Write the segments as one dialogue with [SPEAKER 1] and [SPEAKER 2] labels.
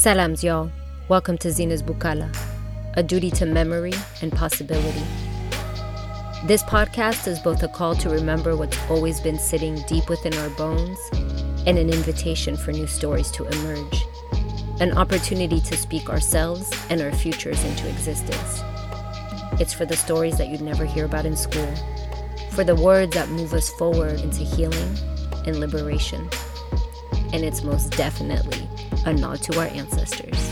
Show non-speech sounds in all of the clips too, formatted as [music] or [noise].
[SPEAKER 1] Salams, y'all. Welcome to Zina's Bukala, a duty to memory and possibility. This podcast is both a call to remember what's always been sitting deep within our bones and an invitation for new stories to emerge, an opportunity to speak ourselves and our futures into existence. It's for the stories that you'd never hear about in school, for the words that move us forward into healing and liberation. And it's most definitely a nod to our ancestors.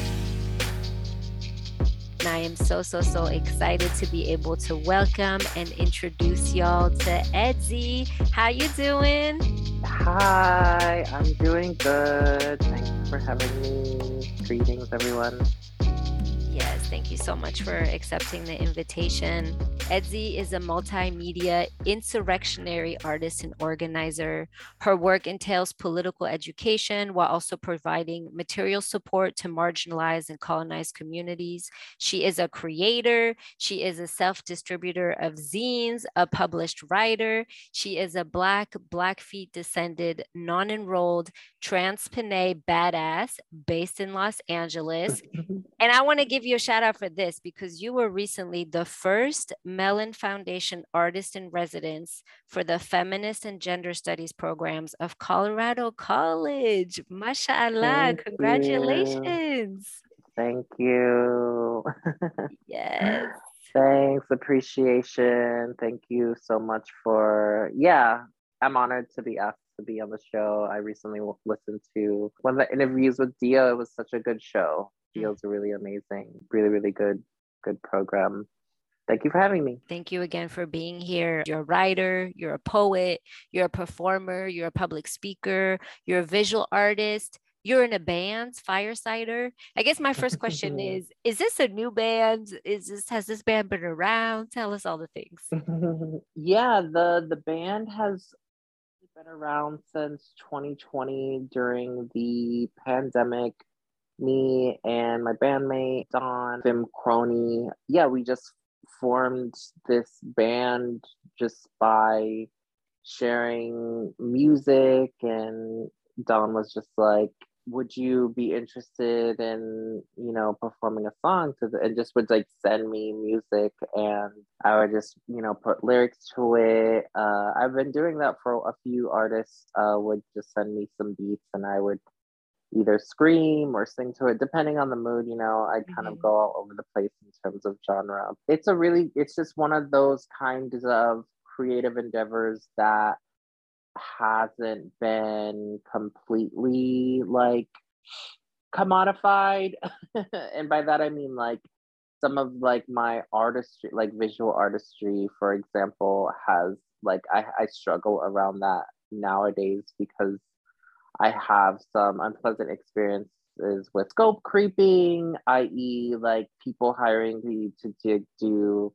[SPEAKER 1] And I am so, so, so excited to be able to welcome and introduce y'all to Edxi. How you doing?
[SPEAKER 2] Hi, I'm doing good. Thanks for having me. Greetings, everyone.
[SPEAKER 1] Yes, thank you so much for accepting the invitation. Edxi is a multimedia insurrectionary artist and organizer. Her work entails political education while also providing material support to marginalized and colonized communities. She is a creator. She is a self distributor of zines, a published writer. She is a Black, Blackfeet descended, non enrolled, trans Pinay badass based in Los Angeles. [laughs] and I want to give you a shout out for this because you were recently the first Mellon Foundation Artist in Residence for the Feminist and Gender Studies programs of Colorado College. MashaAllah,
[SPEAKER 2] Thank
[SPEAKER 1] congratulations.
[SPEAKER 2] You. Thank you. [laughs]
[SPEAKER 1] yes.
[SPEAKER 2] Thanks, appreciation. Thank you so much for, yeah, I'm honored to be asked to be on the show. I recently listened to one of the interviews with Dio. It was such a good show. Mm. Dio's really amazing, really, really good, good program. Thank you for having me.
[SPEAKER 1] Thank you again for being here. You're a writer, you're a poet, you're a performer, you're a public speaker, you're a visual artist, you're in a band, Fire Cider. I guess my first question [laughs] is Is this a new band? Is this has this band been around? Tell us all the things. [laughs]
[SPEAKER 2] yeah, the the band has been around since 2020 during the pandemic me and my bandmate Don Vim Crony. Yeah, we just formed this band just by sharing music and Don was just like would you be interested in you know performing a song to the, and just would like send me music and i would just you know put lyrics to it. Uh, i've been doing that for a few artists uh, would just send me some beats and i would either scream or sing to it depending on the mood you know i kind mm-hmm. of go all over the place in terms of genre it's a really it's just one of those kinds of creative endeavors that hasn't been completely like commodified [laughs] and by that i mean like some of like my artistry like visual artistry for example has like i, I struggle around that nowadays because I have some unpleasant experiences with scope creeping, i.e., like people hiring me to, to do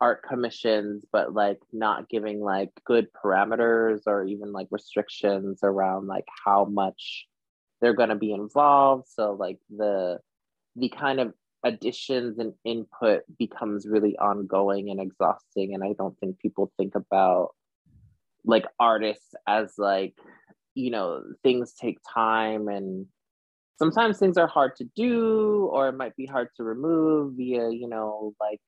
[SPEAKER 2] art commissions, but like not giving like good parameters or even like restrictions around like how much they're going to be involved. So like the the kind of additions and input becomes really ongoing and exhausting. And I don't think people think about like artists as like you know things take time and sometimes things are hard to do or it might be hard to remove via you know like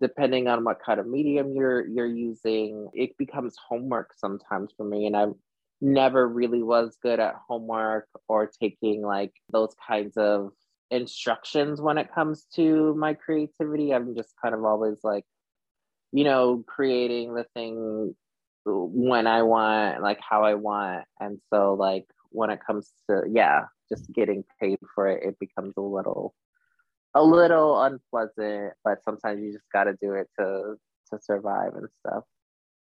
[SPEAKER 2] depending on what kind of medium you're you're using it becomes homework sometimes for me. And i never really was good at homework or taking like those kinds of instructions when it comes to my creativity. I'm just kind of always like you know creating the thing when I want, like how I want. And so like when it comes to yeah, just getting paid for it, it becomes a little a little unpleasant, but sometimes you just gotta do it to to survive and stuff.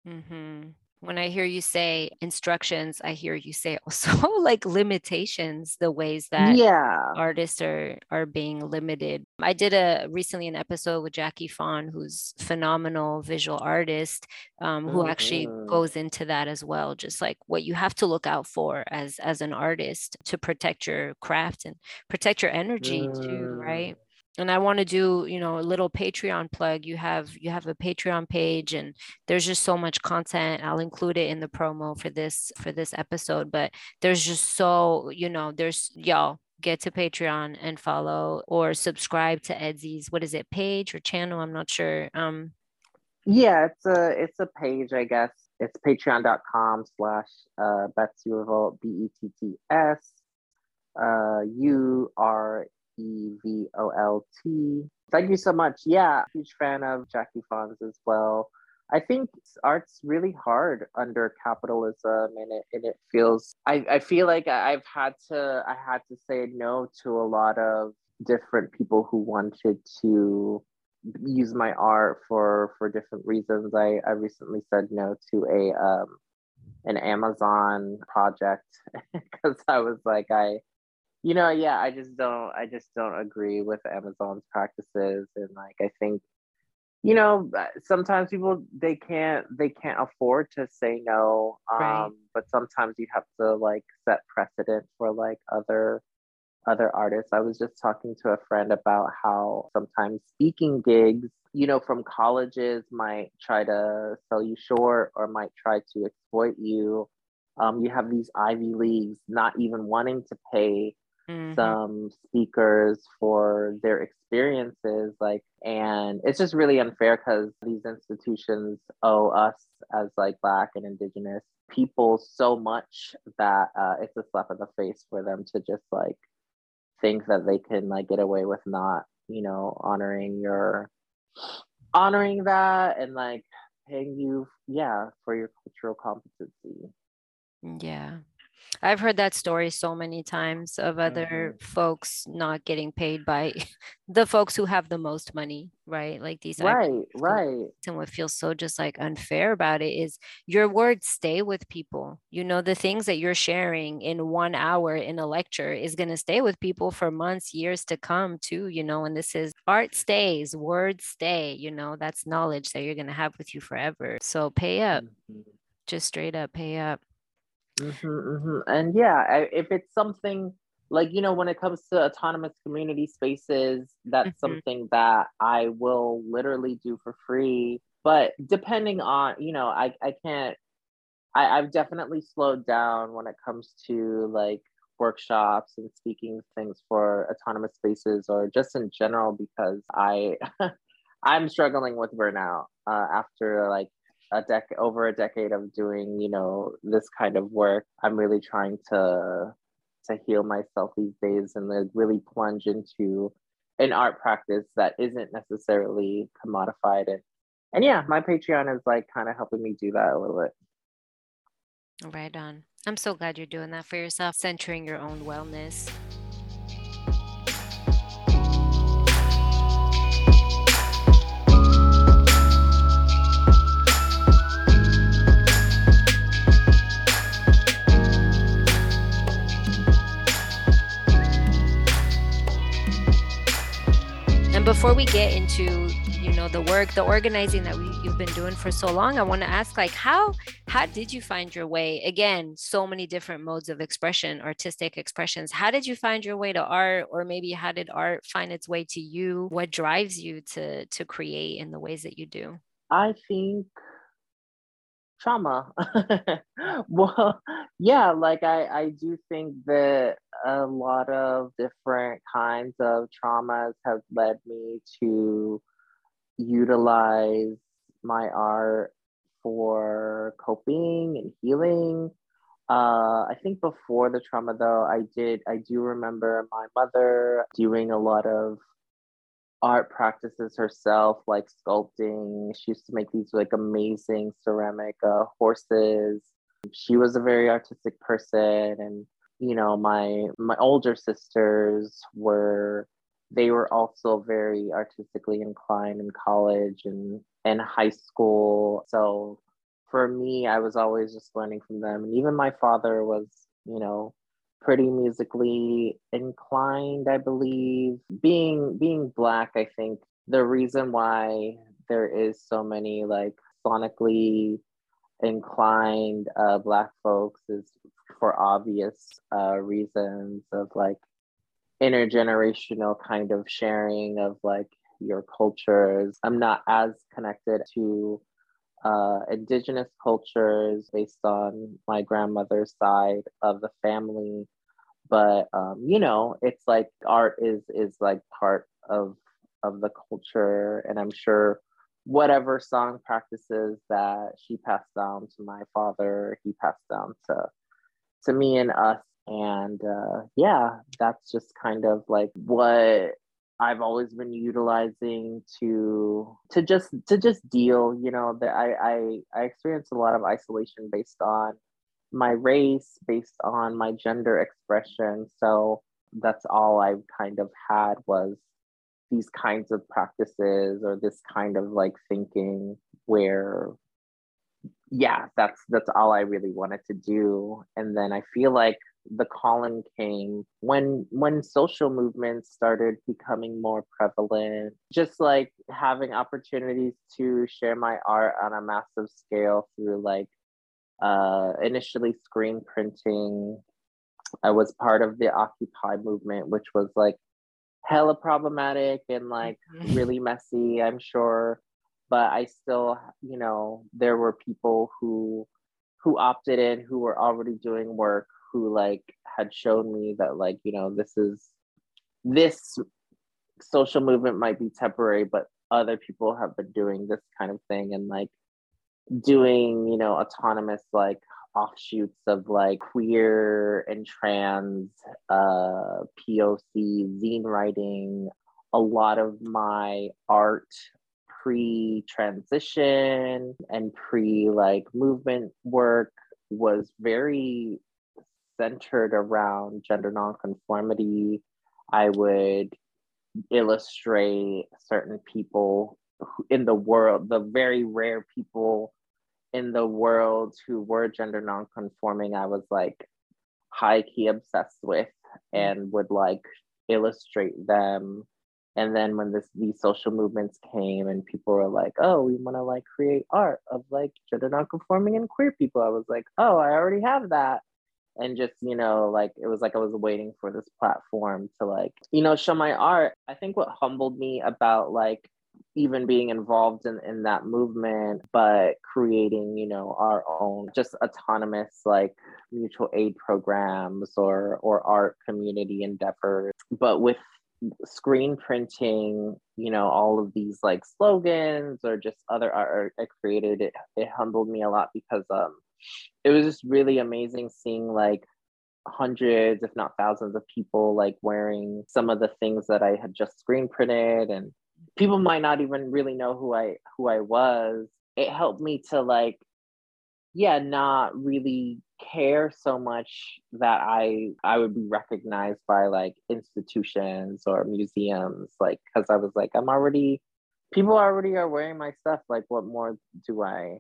[SPEAKER 1] Mm-hmm when I hear you say instructions, I hear you say also [laughs] like limitations, the ways that
[SPEAKER 2] yeah
[SPEAKER 1] artists are are being limited. I did a recently an episode with Jackie Fawn, who's phenomenal visual artist, um, who mm-hmm. actually goes into that as well, just like what you have to look out for as as an artist to protect your craft and protect your energy mm. too, right? And i want to do you know a little patreon plug you have you have a patreon page and there's just so much content i'll include it in the promo for this for this episode but there's just so you know there's y'all get to Patreon and follow or subscribe to Edxi's what is it page or channel? I'm not sure. Um,
[SPEAKER 2] yeah, it's a it's a page, I guess. It's patreon.com slash uh Betsy Revolt, B E T T S uh U R E V O L T. Thank you so much. Yeah, huge fan of Jackie Fawn's as well. I think art's really hard under capitalism and it, and it feels I, I feel like I've had to I had to say no to a lot of different people who wanted to use my art for for different reasons. I, I recently said no to a um an Amazon project [laughs] because I was like I you know yeah I just don't I just don't agree with Amazon's practices and like I think you know sometimes people they can't they can't afford to say no um right. but sometimes you have to like set precedent for like other other artists i was just talking to a friend about how sometimes speaking gigs you know from colleges might try to sell you short or might try to exploit you um, you have these ivy leagues not even wanting to pay mm-hmm. some speakers for their experiences like and it's just really unfair because these institutions owe us as like black and indigenous people so much that uh, it's a slap in the face for them to just like think that they can like get away with not you know honoring your honoring that and like paying you yeah for your cultural competency
[SPEAKER 1] yeah I've heard that story so many times of other mm-hmm. folks not getting paid by [laughs] the folks who have the most money, right? Like these
[SPEAKER 2] right, [laughs] right.
[SPEAKER 1] And what feels so just like unfair about it is your words stay with people. You know, the things that you're sharing in one hour in a lecture is going to stay with people for months, years to come, too. You know, and this is art stays, words stay. You know, that's knowledge that you're going to have with you forever. So pay up, mm-hmm. just straight up pay up.
[SPEAKER 2] Mm-hmm, mm-hmm. And yeah, if it's something like, you know, when it comes to autonomous community spaces, that's mm-hmm. something that I will literally do for free. But depending on, you know, I, I can't, I, I've definitely slowed down when it comes to like workshops and speaking things for autonomous spaces or just in general because I [laughs] I'm struggling with burnout uh, after like a decade over a decade of doing you know this kind of work i'm really trying to to heal myself these days and then really plunge into an art practice that isn't necessarily commodified. And and yeah my patreon is like kind of helping me do that a little bit.
[SPEAKER 1] Right on. I'm so glad you're doing that for yourself centering your own wellness before we get into, you know, the work, the organizing that we, you've been doing for so long, I want to ask, like, how how did you find your way? Again, so many different modes of expression, artistic expressions. How did you find your way to art, or maybe how did art find its way to you? What drives you to to create in the ways that you do?
[SPEAKER 2] I think trauma. [laughs] well, yeah, like I, I do think that a lot of different kinds of traumas have led me to utilize my art for coping and healing. Uh, I think before the trauma, though, I did, I do remember my mother doing a lot of art practices herself, like sculpting. She used to make these like amazing ceramic uh, horses. She was a very artistic person, and you know, my my older sisters were they were also very artistically inclined in college and and high school. So for me, I was always just learning from them, and even my father was, you know, pretty musically inclined, I believe. Being being black, I think the reason why there is so many like sonically inclined uh, black folks is for obvious uh, reasons of like intergenerational kind of sharing of like your cultures. I'm not as connected to uh, indigenous cultures based on my grandmother's side of the family. but um, you know it's like art is is like part of of the culture and i'm sure whatever song practices that she passed down to my father he passed down to to me and us and uh, yeah that's just kind of like what I've always been utilizing to to just to just deal. You know, that I I I experience a lot of isolation based on my race, based on my gender expression. So that's all I've kind of had was these kinds of practices or this kind of like thinking where yeah that's that's all i really wanted to do and then i feel like the calling came when when social movements started becoming more prevalent just like having opportunities to share my art on a massive scale through like uh initially screen printing i was part of the occupy movement which was like hella problematic and like mm-hmm. really messy i'm sure but i still you know there were people who who opted in who were already doing work who like had shown me that like you know this is this social movement might be temporary but other people have been doing this kind of thing and like doing you know autonomous like offshoots of like queer and trans uh poc zine writing a lot of my art pre transition and pre like movement work was very centered around gender nonconformity. I would illustrate certain people in the world, the very rare people in the world who were gender nonconforming. I was like high key obsessed with and would like illustrate them. And then when this these social movements came and people were like, oh, we want to like create art of like gender nonconforming and queer people, I was like, oh, I already have that and just you know like it was like i was waiting for this platform to like you know show my art. I think what humbled me about like even being involved in, in that movement but creating you know our own just autonomous like mutual aid programs or or art community endeavors. But with screen printing you know all of these like slogans or just other art i created it it humbled me a lot because um it was just really amazing seeing like hundreds if not thousands of people like wearing some of the things that i had just screen printed and people might not even really know who i who i was. It helped me to like yeah not really care so much that i i would be recognized by like institutions or museums like because i was like i'm already people already are wearing my stuff like what more do i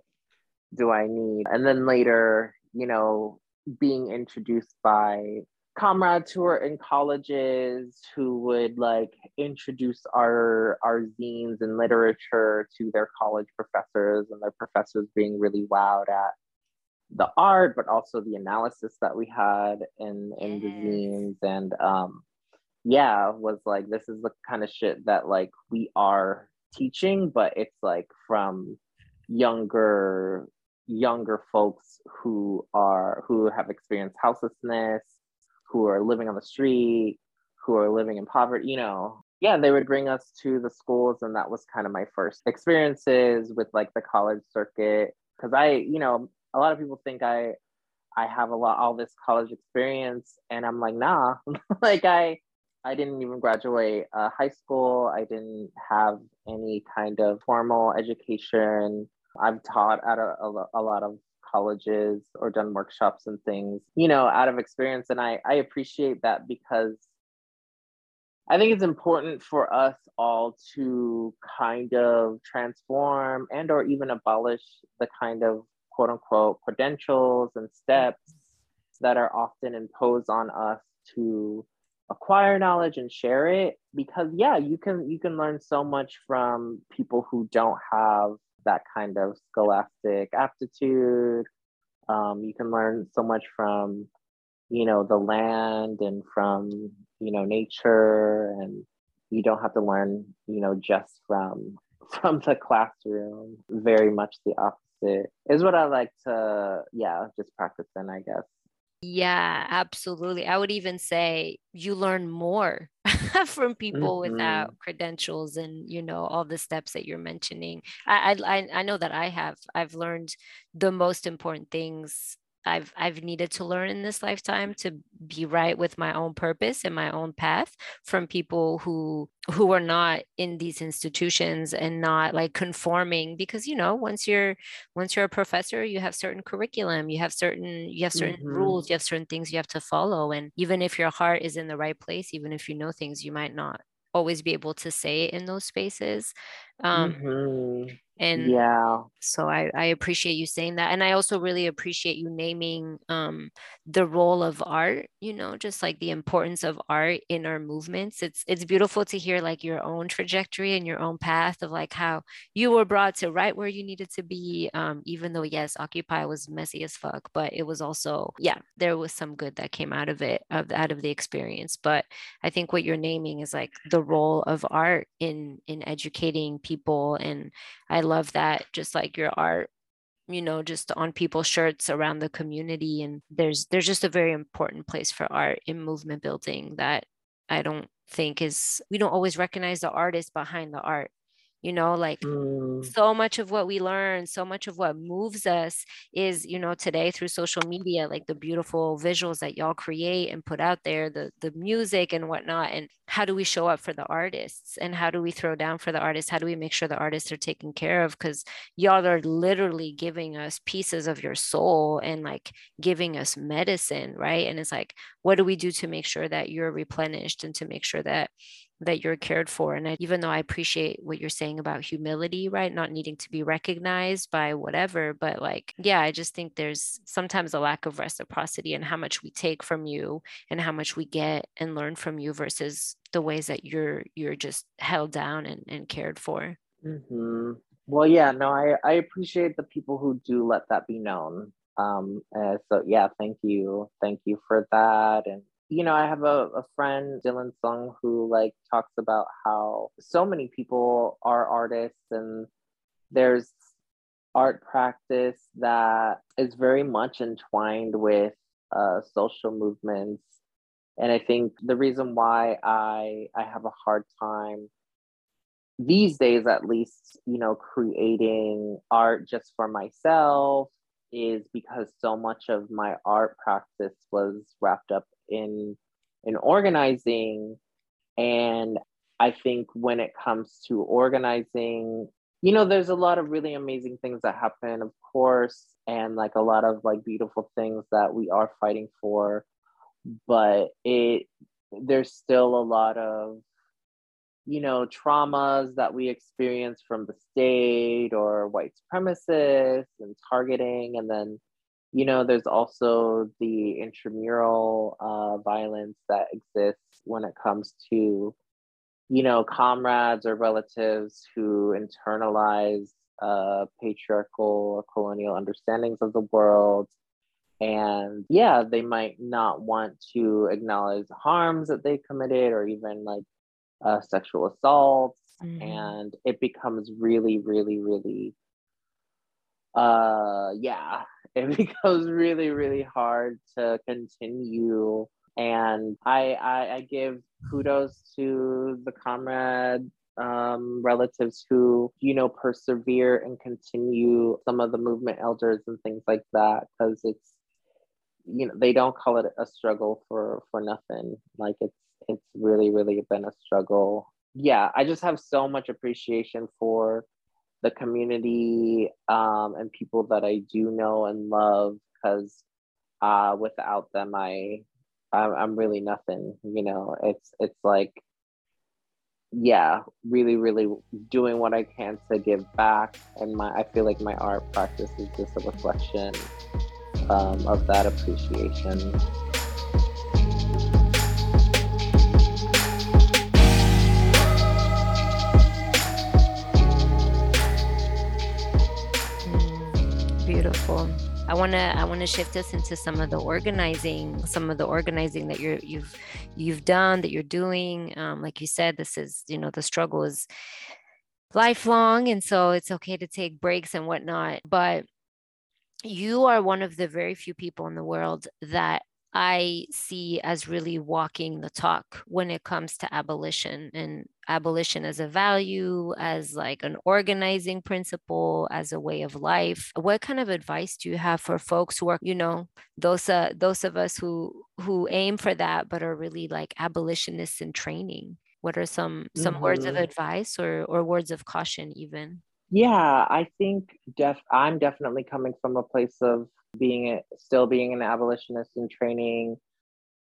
[SPEAKER 2] do I need? And then later, you know, being introduced by comrades who are in colleges who would like introduce our our zines and literature to their college professors and their professors being really wowed at the art but also the analysis that we had in in yes. the zines and um yeah was like this is the kind of shit that like we are teaching but it's like from younger younger folks who are who have experienced houselessness, who are living on the street, who are living in poverty, you know. Yeah, they would bring us to the schools and that was kind of my first experiences with like the college circuit cuz I, you know, a lot of people think I I have a lot all this college experience and I'm like, nah. [laughs] like I I didn't even graduate uh, high school. I didn't have any kind of formal education. I've taught at a, a, a lot of colleges or done workshops and things, you know, out of experience. And I, I appreciate that because I think it's important for us all to kind of transform and or even abolish the kind of quote unquote credentials and steps that are often imposed on us to acquire knowledge and share it because yeah you can you can learn so much from people who don't have that kind of scholastic aptitude. Um, you can learn so much from, you know, the land and from, you know, nature, and you don't have to learn, you know, just from [laughs] from the classroom. Very much the opposite is what I like to, yeah, just practice in, I guess.
[SPEAKER 1] Yeah, absolutely. I would even say you learn more [laughs] from people
[SPEAKER 2] Mm-hmm.
[SPEAKER 1] without credentials and you know all the steps that you're mentioning. I, I I know that I have. I've learned the most important things I've I've needed to learn in this lifetime to be right with my own purpose and my own path from people who who are not in these institutions and not like conforming because you know once you're once you're a professor you have certain curriculum you have certain you have certain
[SPEAKER 2] Mm-hmm.
[SPEAKER 1] rules you have certain things you have to follow and even if your heart is in the right place even if you know things you might not always be able to say it in those spaces um
[SPEAKER 2] Mm-hmm.
[SPEAKER 1] and
[SPEAKER 2] Yeah.
[SPEAKER 1] so I, I appreciate you saying that and i also really appreciate you naming um, the role of art you know just like the importance of art in our movements it's it's beautiful to hear like your own trajectory and your own path of like how you were brought to right where you needed to be um, even though yes occupy was messy as fuck but it was also yeah there was some good that came out of it of out of the experience but i think what you're naming is like the role of art in in educating people and I love that just like your art, you know, just on people's shirts around the community. And there's there's just a very important place for art in movement building that I don't think is we don't always recognize the artist behind the art. You know, like
[SPEAKER 2] Mm,
[SPEAKER 1] so much of what we learn so much of what moves us is you know today through social media like the beautiful visuals that y'all create and put out there the the music and whatnot and how do we show up for the artists? And how do we throw down for the artists? How do we make sure the artists are taken care of? Because y'all are literally giving us pieces of your soul and like giving us medicine right? And it's like what do we do to make sure that you're replenished and to make sure that that you're cared for. And I, even though I appreciate what you're saying about humility, right? Not needing to be recognized by whatever, but like, yeah, I just think there's sometimes a lack of reciprocity and how much we take from you and how much we get and learn from you versus the ways that you're you're just held down and, and cared for.
[SPEAKER 2] hmm Well, yeah, no, I, I appreciate the people who do let that be known. Um, uh, so yeah, thank you, thank you for that. And you know, I have a, a friend, Dylan Sung, who like talks about how so many people are artists and there's art practice that is very much entwined with uh, social movements. And I think the reason why I I have a hard time these days at least, you know, creating art just for myself is because so much of my art practice was wrapped up in in organizing. And I think when it comes to organizing, you know, there's a lot of really amazing things that happen, of course, and like a lot of like beautiful things that we are fighting for, but it there's still a lot of you know, traumas that we experience from the state or white supremacists and targeting. And then, you know, there's also the intramural uh, violence that exists when it comes to, you know, comrades or relatives who internalize uh, patriarchal or colonial understandings of the world. And yeah, they might not want to acknowledge harms that they committed or even like uh, sexual assaults,
[SPEAKER 1] Mhm.
[SPEAKER 2] and it becomes really, really, really, uh, yeah, [laughs] it becomes really, really hard to continue. And I, I, I give kudos to the comrade um, relatives who, you know, persevere and continue some of the movement elders and things like that, because it's, you know, they don't call it a struggle for for nothing. Like it's it's really, really been a struggle. Yeah, I just have so much appreciation for the community um, and people that I do know and love because uh, without them, I I'm, I'm really nothing. You know, it's it's like yeah, really, really doing what I can to give back, and my I feel like my art practice is just a reflection um, of that appreciation.
[SPEAKER 1] I want to I want to shift us into some of the organizing, some of the organizing that you're you've you've done that you're doing. Um, like you said, this is you know the struggle is lifelong, and so it's okay to take breaks and whatnot. But you are one of the very few people in the world that I see as really walking the talk when it comes to abolition and abolition as a value, as like an organizing principle, as a way of life. What kind of advice do you have for folks who are, you know, those uh, those of us who who aim for that but are really like abolitionists in training? What are some some mm-hmm. words of mm-hmm. advice or or words of caution even?
[SPEAKER 2] Yeah, I think def I'm definitely coming from a place of being still being an abolitionist in training.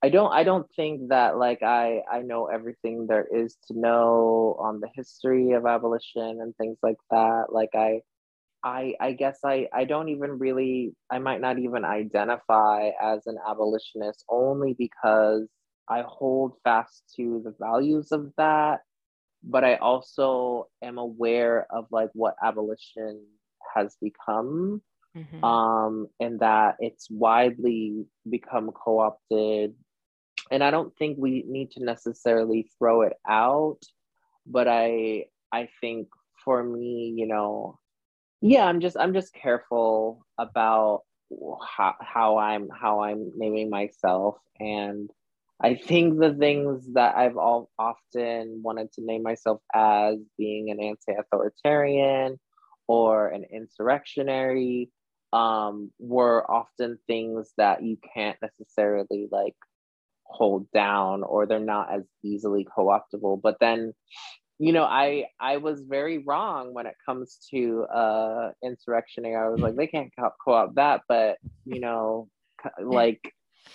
[SPEAKER 2] I don't i don't think that like i i know everything there is to know on the history of abolition and things like that. Like i i i guess i i don't even really i might not even identify as an abolitionist only because i hold fast to the values of that but i also am aware of like what abolition has become mm-hmm. um, and that it's widely become co opted. And I don't think we need to necessarily throw it out, but I I think for me, you know, yeah, I'm just I'm just careful about how, how I'm how I'm naming myself and I think the things that I've all often wanted to name myself as being an anti-authoritarian or an insurrectionary um, were often things that you can't necessarily like hold down or they're not as easily co-optable. But then you know i i was very wrong when it comes to uh insurrectionary i was like they can't co-opt that but you know like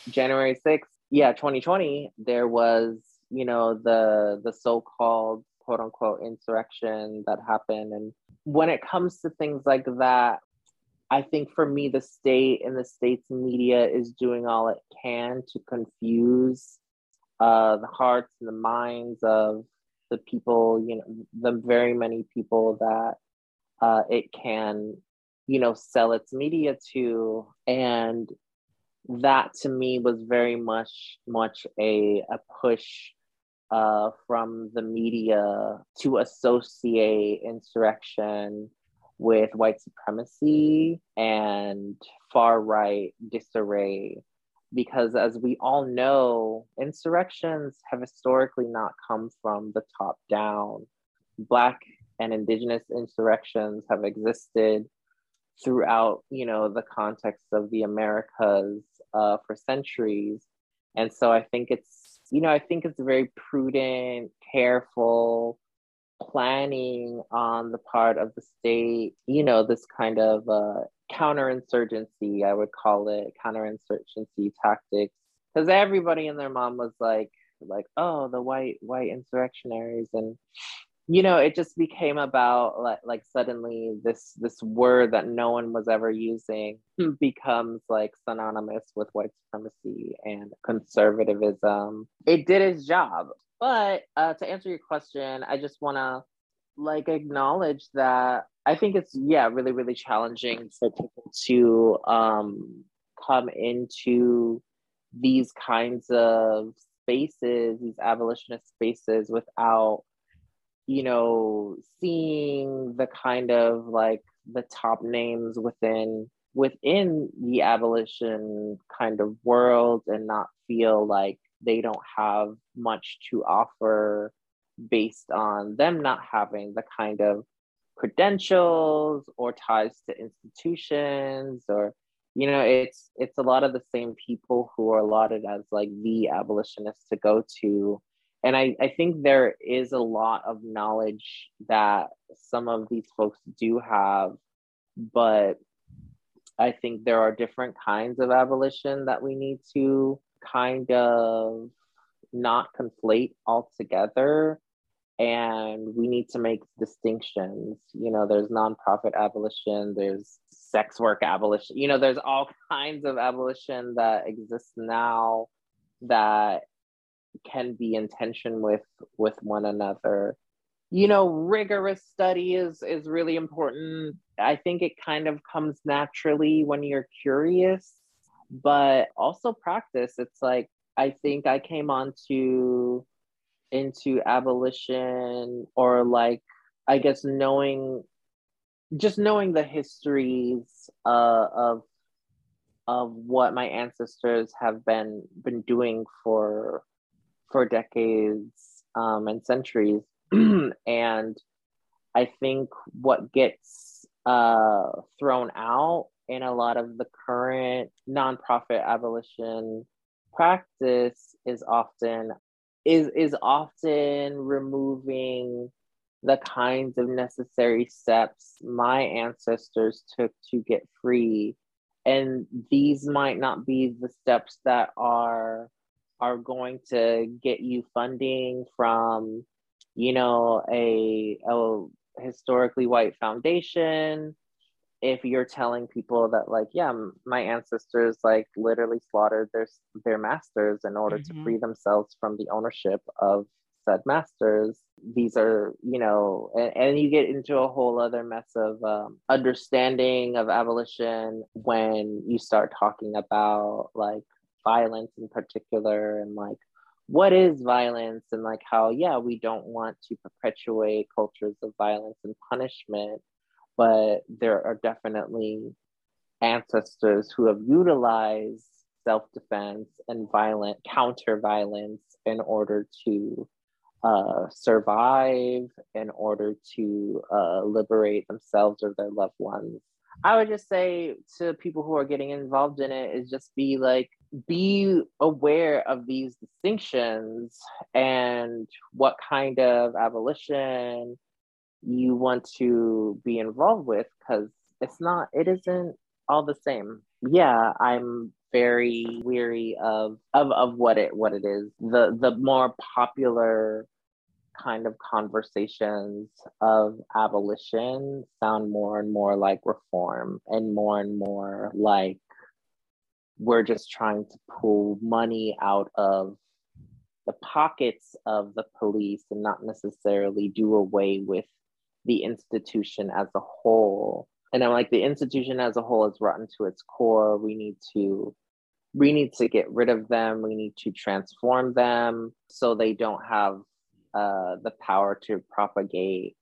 [SPEAKER 2] january 6th yeah 2020 there was you know the the so-called quote unquote insurrection that happened. And when it comes to things like that I think for me, the state and the state's media is doing all it can to confuse uh, the hearts and the minds of the people, you know, the very many people that uh, it can, you know, sell its media to. And that to me was very much, much a, a push uh, from the media to associate insurrection with white supremacy and far right disarray. Because as we all know, insurrections have historically not come from the top down. Black and indigenous insurrections have existed throughout, you know, the context of the Americas uh, for centuries. And so I think it's, you know, I think it's very prudent, careful, planning on the part of the state, you know, this kind of uh, counterinsurgency, I would call it counterinsurgency tactics, because everybody and their mom was like, like, oh, the white white insurrectionaries, and you know, it just became about like like suddenly this this word that no one was ever using [laughs] becomes like synonymous with white supremacy and conservatism. It did its job. But uh, to answer your question, I just want to like acknowledge that I think it's yeah really really challenging for people to um, come into these kinds of spaces, these abolitionist spaces, without you know seeing the kind of like the top names within within the abolition kind of world and not feel like they don't have much to offer based on them not having the kind of credentials or ties to institutions or you know it's it's a lot of the same people who are lauded as like the abolitionists to go to. And I, I think there is a lot of knowledge that some of these folks do have but i think there are different kinds of abolition that we need to kind of not conflate altogether. And we need to make distinctions. You know there's nonprofit abolition there's sex work abolition you know there's all [laughs] kinds of abolition that exists now that can be in tension with with one another. You know rigorous study is is really important. I think it kind of comes naturally when you're curious but also practice it's like i think i came on to into abolition or like i guess knowing just knowing the histories uh, of of what my ancestors have been been doing for for decades um, and centuries. [clears throat] And i think what gets uh, thrown out in a lot of the current nonprofit abolition practice is often is is often removing the kinds of necessary steps my ancestors took to get free. And these might not be the steps that are are going to get you funding from you know a, a historically white foundation if you're telling people that like yeah my ancestors like literally slaughtered their their masters in order mm-hmm. to free themselves from the ownership of said masters these are you know and, and you get into a whole other mess of um, understanding of abolition when you start talking about like violence in particular and like what is violence and like how yeah we don't want to perpetuate cultures of violence and punishment but there are definitely ancestors who have utilized self-defense and violent counter violence in order to uh, survive in order to uh, liberate themselves or their loved ones. I would just say to people who are getting involved in it is just be like, be aware of these distinctions and what kind of abolition you want to be involved with because it's not, it isn't all the same. Yeah, I'm very weary of, of of what it what it is. The the more popular kind of conversations of abolition sound more and more like reform and more and more like we're just trying to pull money out of the pockets of the police and not necessarily do away with the institution as a whole and I'm like the institution as a whole is rotten to its core. We need to we need to get rid of them. We need to transform them so they don't have uh, the power to propagate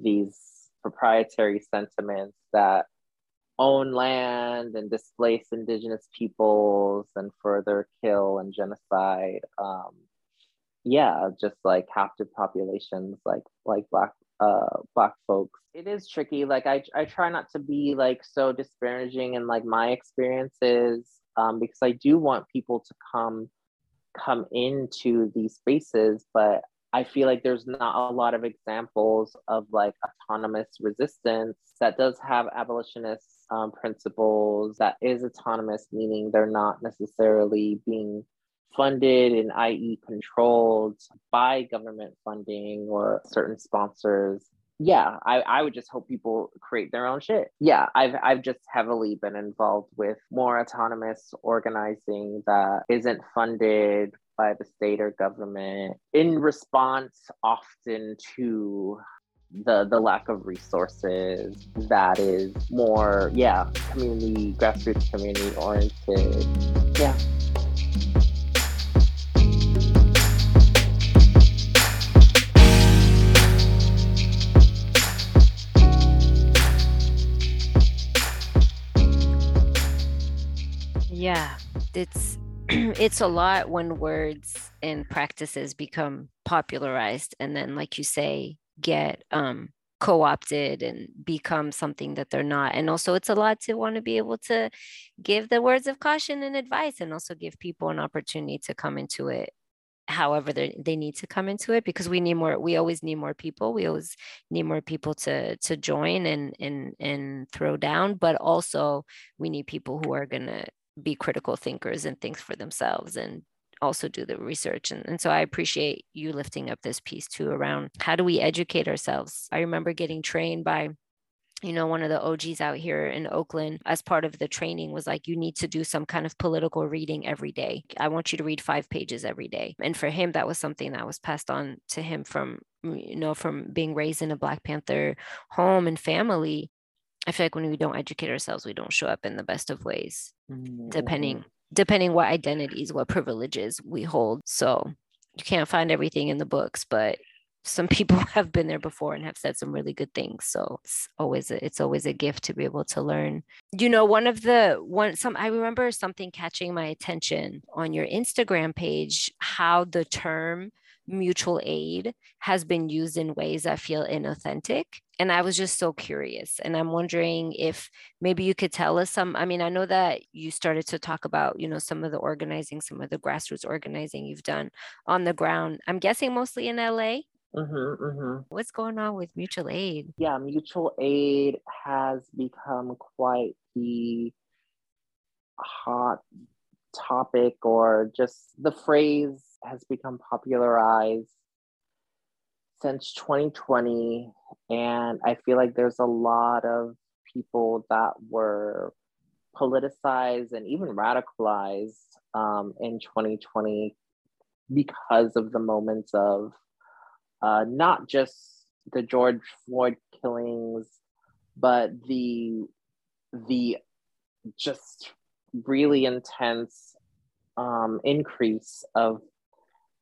[SPEAKER 2] these proprietary sentiments that own land and displace indigenous peoples and further kill and genocide. Um, yeah, just like captive populations like like black uh black folks. It is tricky. Like i i try not to be like so disparaging in like my experiences um because i do want people to come come into these spaces but i feel like there's not a lot of examples of like autonomous resistance that does have abolitionist um, principles that is autonomous meaning they're not necessarily being funded and i.e. controlled by government funding or certain sponsors. Yeah, I, I would just hope people create their own shit. Yeah, I've I've just heavily been involved with more autonomous organizing that isn't funded by the state or government in response often to the the lack of resources that is more yeah community grassroots community oriented yeah
[SPEAKER 1] yeah it's [clears throat] it's a lot when words and practices become popularized and then like you say get um co-opted and become something that they're not. And also it's a lot to want to be able to give the words of caution and advice and also give people an opportunity to come into it however they, they need to come into it because we need more we always need more people. We always need more people to to join and and and throw down but also we need people who are to be critical thinkers and think for themselves and also do the research. And, and so I appreciate you lifting up this piece too around how do we educate ourselves? I remember getting trained by you know one of the og's out here in oakland as part of the training was like you need to do some kind of political reading every day i want you to read five pages every day and for him that was something that was passed on to him from you know from being raised in a black panther home and family I feel like when we don't educate ourselves, we don't show up in the best of ways, mm-hmm. depending depending what identities, what privileges we hold. So you can't find everything in the books, but some [laughs] people have been there before and have said some really good things so it's always a, it's always a gift to be able to learn you know one of the one some i remember something catching my attention on your instagram page how the term mutual aid has been used in ways that feel inauthentic and i was just so curious and i'm wondering if maybe you could tell us some i mean i know that you started to talk about you know some of the organizing some of the grassroots organizing you've done on the ground i'm guessing mostly in la
[SPEAKER 2] Mm-hmm, mm-hmm.
[SPEAKER 1] What's going on with mutual aid?
[SPEAKER 2] Yeah, mutual aid has become quite the hot topic, or just the phrase has become popularized since 2020. And I feel like there's a lot of people that were politicized and even radicalized um, in 2020 because of the moments of uh, not just the George Floyd killings, but the the just really intense um, increase of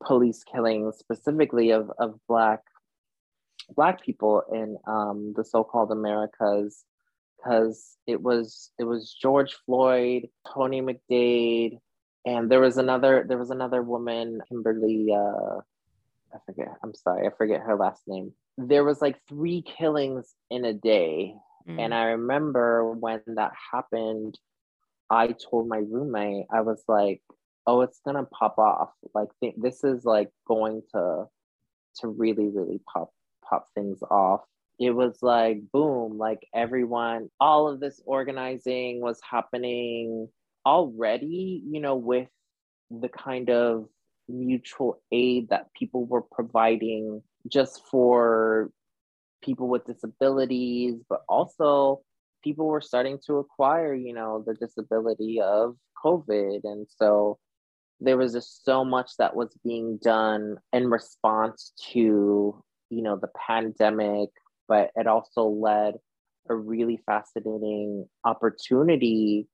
[SPEAKER 2] police killings, specifically of, of black black people in um, the so-called Americas, because it was it was George Floyd, Tony McDade, and there was another there was another woman, Kimberly. Uh, I forget. I'm sorry, I forget her last name. There was like three killings in a day, mm. and I remember when that happened. I told my roommate, I was like, "Oh, it's gonna pop off. Like th- this is like going to to really, really pop pop things off." It was like boom, like everyone, all of this organizing was happening already. You know, with the kind of mutual aid that people were providing just for people with disabilities, but also people were starting to acquire, you know, the disability of COVID. And so there was just so much that was being done in response to, you know, the pandemic, but it also led a really fascinating opportunity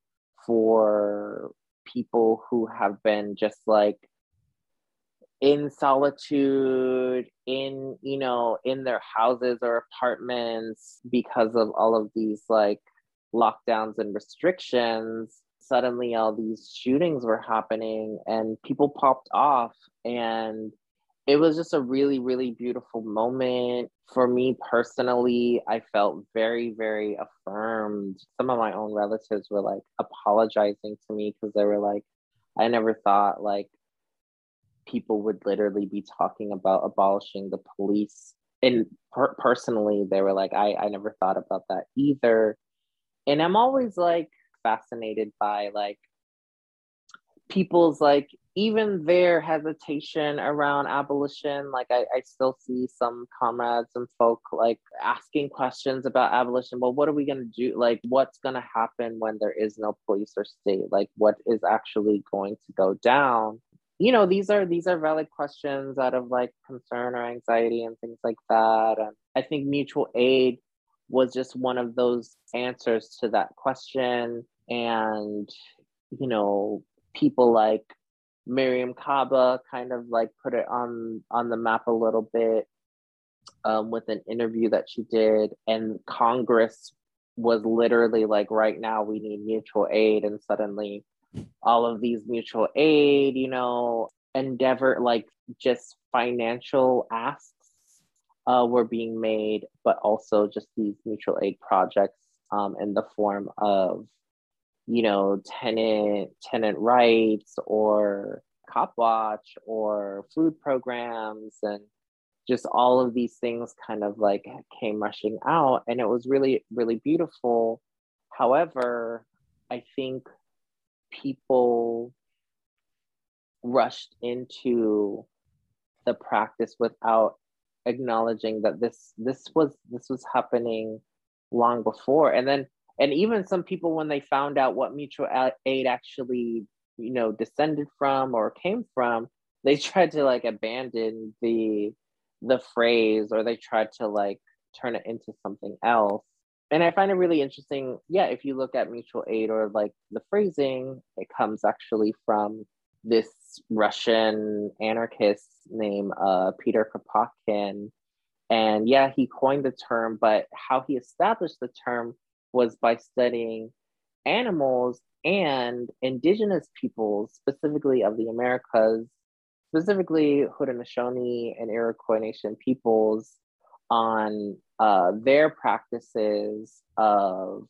[SPEAKER 2] for people who have been just like in solitude in you know in their houses or apartments because of all of these like lockdowns and restrictions suddenly all these shootings were happening and people popped off and it was just a really really beautiful moment for me personally i felt very very affirmed some of my own relatives were like apologizing to me because they were like i never thought like people would literally be talking about abolishing the police. And per- personally, they were like, I, I never thought about that either. And I'm always like fascinated by like people's like even their hesitation around abolition. Like I, I still see some comrades and folk like asking questions about abolition. Well what are we going to do? Like what's going to happen when there is no police or state? Like what is actually going to go down? You know these are these are valid questions out of like concern or anxiety and things like that. And i think mutual aid was just one of those answers to that question. And you know people like Mariame Kaba kind of like put it on on the map a little bit um, with an interview that she did. And Congress was literally like right now we need mutual aid. And suddenly all of these mutual aid, you know, endeavor, like just financial asks uh, were being made, but also just these mutual aid projects um, in the form of, you know, tenant tenant rights or cop watch or food programs and just all of these things kind of like came rushing out and it was really really beautiful. However i think people rushed into the practice without acknowledging that this this was this was happening long before and then and even some people when they found out what mutual aid actually you know descended from or came from they [laughs] tried to like abandon the the phrase or they tried to like turn it into something else and I find it really interesting. Yeah, if you look at mutual aid or like the phrasing, it comes actually from this Russian anarchist named uh, Peter Kropotkin. And yeah, he coined the term, but how he established the term was by studying animals and indigenous peoples, specifically of the Americas, specifically Haudenosaunee and Iroquois Nation peoples, on uh, their practices of,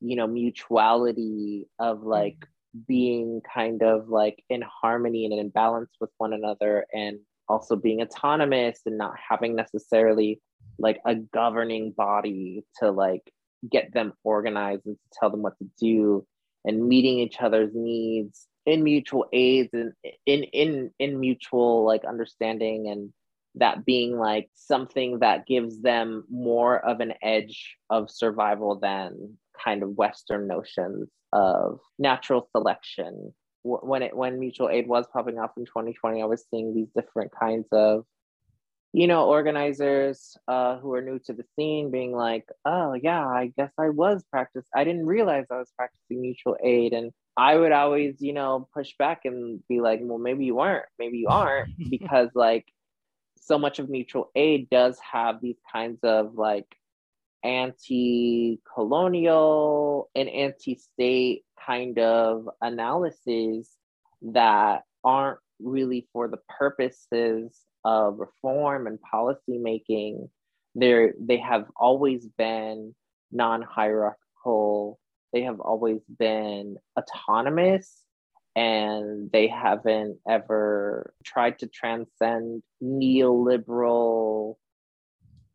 [SPEAKER 2] you know, mutuality, of like being kind of like in harmony and in balance with one another and also being autonomous and not having necessarily like a governing body to like get them organized and to tell them what to do and meeting each other's needs in mutual aids and in in in mutual like understanding and that being like something that gives them more of an edge of survival than kind of western notions of natural selection. When it when mutual aid was popping up in 2020 i was seeing these different kinds of you know organizers uh, who are new to the scene being like oh yeah i guess i was practice i didn't realize i was practicing mutual aid. And i would always you know push back and be like well maybe you weren't maybe you aren't [laughs] because like so much of mutual aid does have these kinds of like anti-colonial and anti-state kind of analyses that aren't really for the purposes of reform and policy making. They're, they have always been non-hierarchical. They have always been autonomous and they haven't ever tried to transcend neoliberal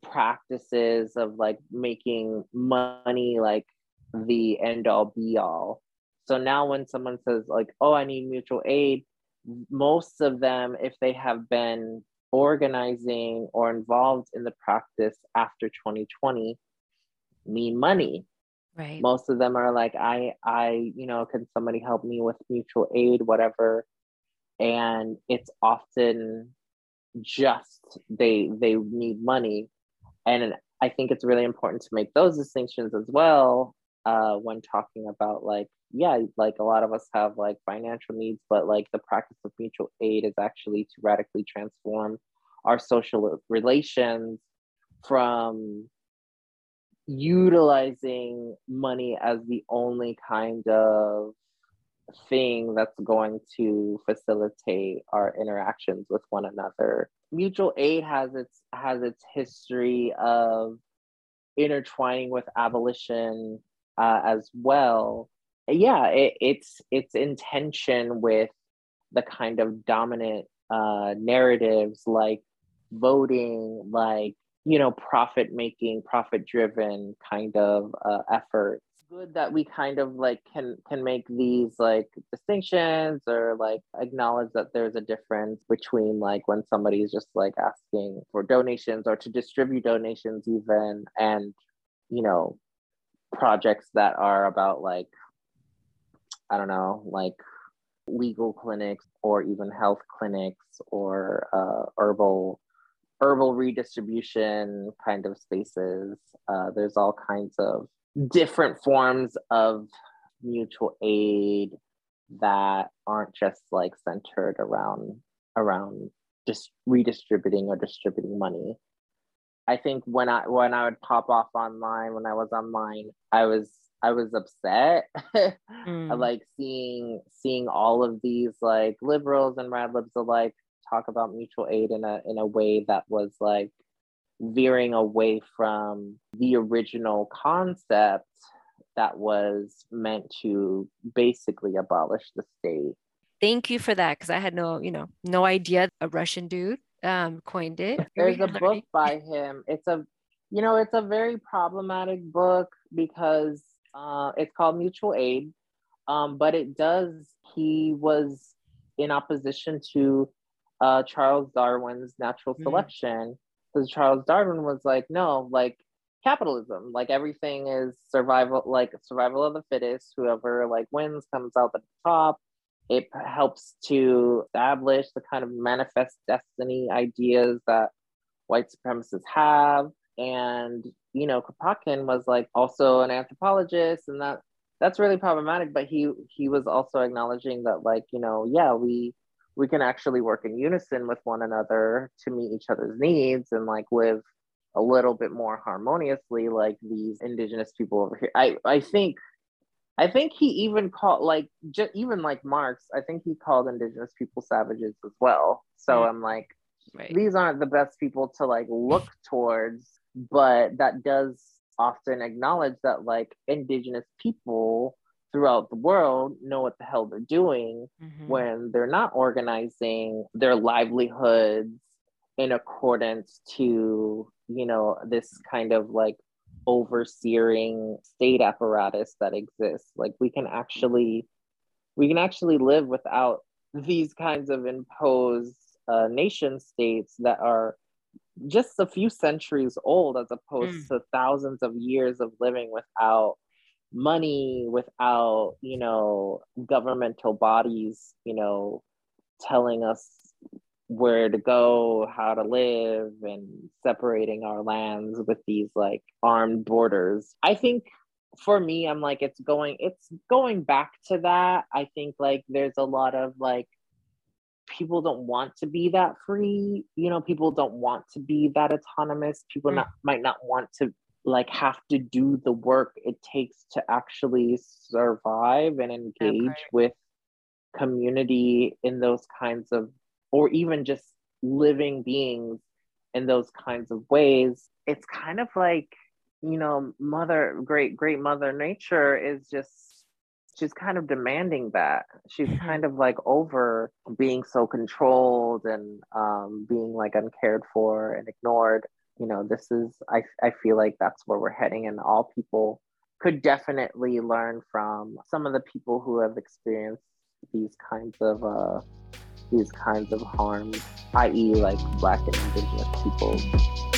[SPEAKER 2] practices of like making money like the end all be all. So now when someone says like, "Oh, I need mutual aid," most of them if they have been organizing or involved in the practice after 2020 need money.
[SPEAKER 1] Right.
[SPEAKER 2] Most of them are like, I I, you know, can somebody help me with mutual aid whatever. And it's often just they they need money and I think it's really important to make those distinctions as well uh, when talking about like, yeah, like a lot of us have like financial needs, but like the practice of mutual aid is actually to radically transform our social relations from utilizing money as the only kind of thing that's going to facilitate our interactions with one another. Mutual aid has its has its history of intertwining with abolition uh, as well. Yeah it, it's it's intention with the kind of dominant uh, narratives like voting like you know profit making profit driven kind of uh, efforts. Good that we kind of like can can make these like distinctions or like acknowledge that there's a difference between like when somebody's just like asking for donations or to distribute donations even and you know projects that are about like i don't know like legal clinics or even health clinics or uh, herbal herbal redistribution kind of spaces uh, there's all kinds of different forms of mutual aid that aren't just like centered around around just redistributing or distributing money. I think when I when I would pop off online when I was online, I was I was upset. [laughs] mm. like seeing seeing all of these like liberals and rad libs alike talk about mutual aid in a in a way that was like veering away from the original concept that was meant to basically abolish the state.
[SPEAKER 1] Thank you for that because I had no, you know, no idea a Russian dude um, coined it. [laughs]
[SPEAKER 2] There's a [laughs] book by him. It's a, you know, it's a very problematic book because uh, it's called Mutual Aid, um, but it does. He was in opposition to uh, Charles Darwin's natural mm. selection. Mm because Charles Darwin was like, no, like capitalism, like everything is survival, like survival of the fittest. Whoever like wins comes out at the top. It helps to establish the kind of manifest destiny ideas that white supremacists have. And you know, Kropotkin was like also an anthropologist, and that that's really problematic. But he he was also acknowledging that like you know, yeah, we we can actually work in unison with one another to meet each other's needs and like live a little bit more harmoniously like these indigenous people over here. I i think i think he even called like just even like marx i think he called indigenous people savages as well. So mm. i'm like right. these aren't the best people to like look towards but that does often acknowledge that like indigenous people throughout the world know what the hell they're doing mm-hmm. when they're not organizing their livelihoods in accordance to you know this kind of like overseeing state apparatus that exists like we can actually we can actually live without these kinds of imposed uh, nation states that are just a few centuries old as opposed mm. to thousands of years of living without money without you know governmental bodies you know telling us where to go how to live and separating our lands with these like armed borders. I think for me i'm like it's going it's going back to that. I think like there's a lot of like people don't want to be that free. You know people don't want to be that autonomous. People mm. not might not want to like have to do the work it takes to actually survive and engage okay. with community in those kinds of or even just living beings in those kinds of ways it's kind of like you know mother great great mother nature is just she's kind of demanding that she's mm-hmm. kind of like over being so controlled and um, being like uncared for and ignored you know this is I, I feel like that's where we're heading and all people could definitely learn from some of the people who have experienced these kinds of uh, these kinds of harms i.e like black and indigenous people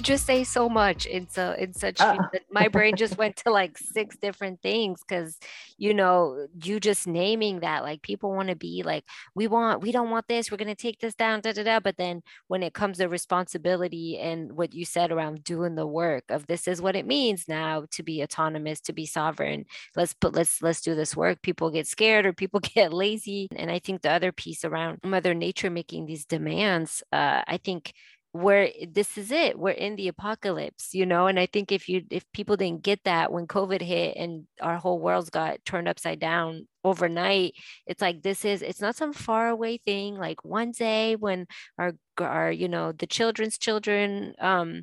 [SPEAKER 1] you just say so much in so in such uh. my brain just went to like six different things because you know you just naming that like people want to be like we want we don't want this we're going to take this down da, da, da. but then when it comes to responsibility and what you said around doing the work of this is what it means now to be autonomous to be sovereign let's put let's let's do this work people get scared or people [laughs] get lazy and i think the other piece around mother nature making these demands uh, i think where this is it we're in the apocalypse you know and i think if you if people didn't get that when covid hit and our whole world's got turned upside down overnight it's like this is it's not some far away thing like one day when our our you know the children's children um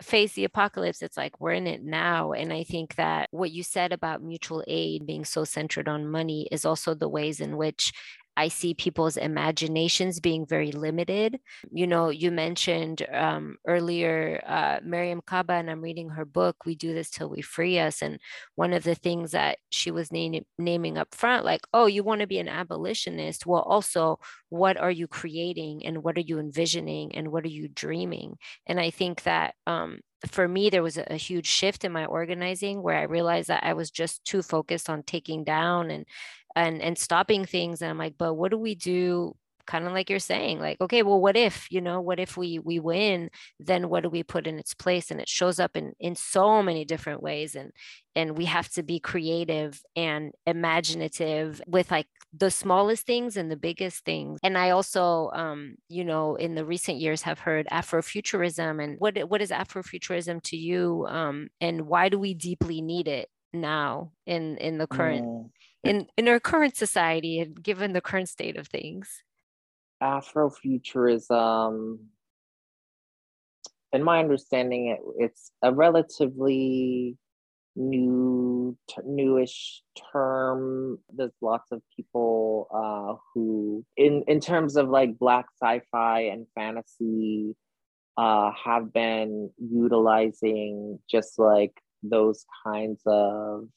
[SPEAKER 1] face the apocalypse it's like we're in it now and i think that what you said about mutual aid being so centered on money is also the ways in which I see people's imaginations being very limited. You know, you mentioned um, earlier uh, Mariame Kaba, and I'm reading her book, We Do This Till We Free Us. And one of the things that she was name- naming up front, like, oh, you want to be an abolitionist. Well, also, what are you creating and what are you envisioning and what are you dreaming? And I think that um, for me, there was a, huge shift in my organizing where I realized that I was just too focused on taking down and and and stopping things. And i'm like but what do we do? Kind of like you're saying like okay well what if you know what if we we win? Then what do we put in its place? And it shows up in in so many different ways. And and we have to be creative and imaginative with like the smallest things and the biggest things. And i also um you know in the recent years have heard afrofuturism. And what what is afrofuturism to you? Um and why do we deeply need it now in in the current mm. in in our current society and given the current state of things.
[SPEAKER 2] Afrofuturism. In my understanding it, it's a relatively new newish term. There's lots of people uh, who in in terms of like black sci-fi and fantasy uh, have been utilizing just like those kinds of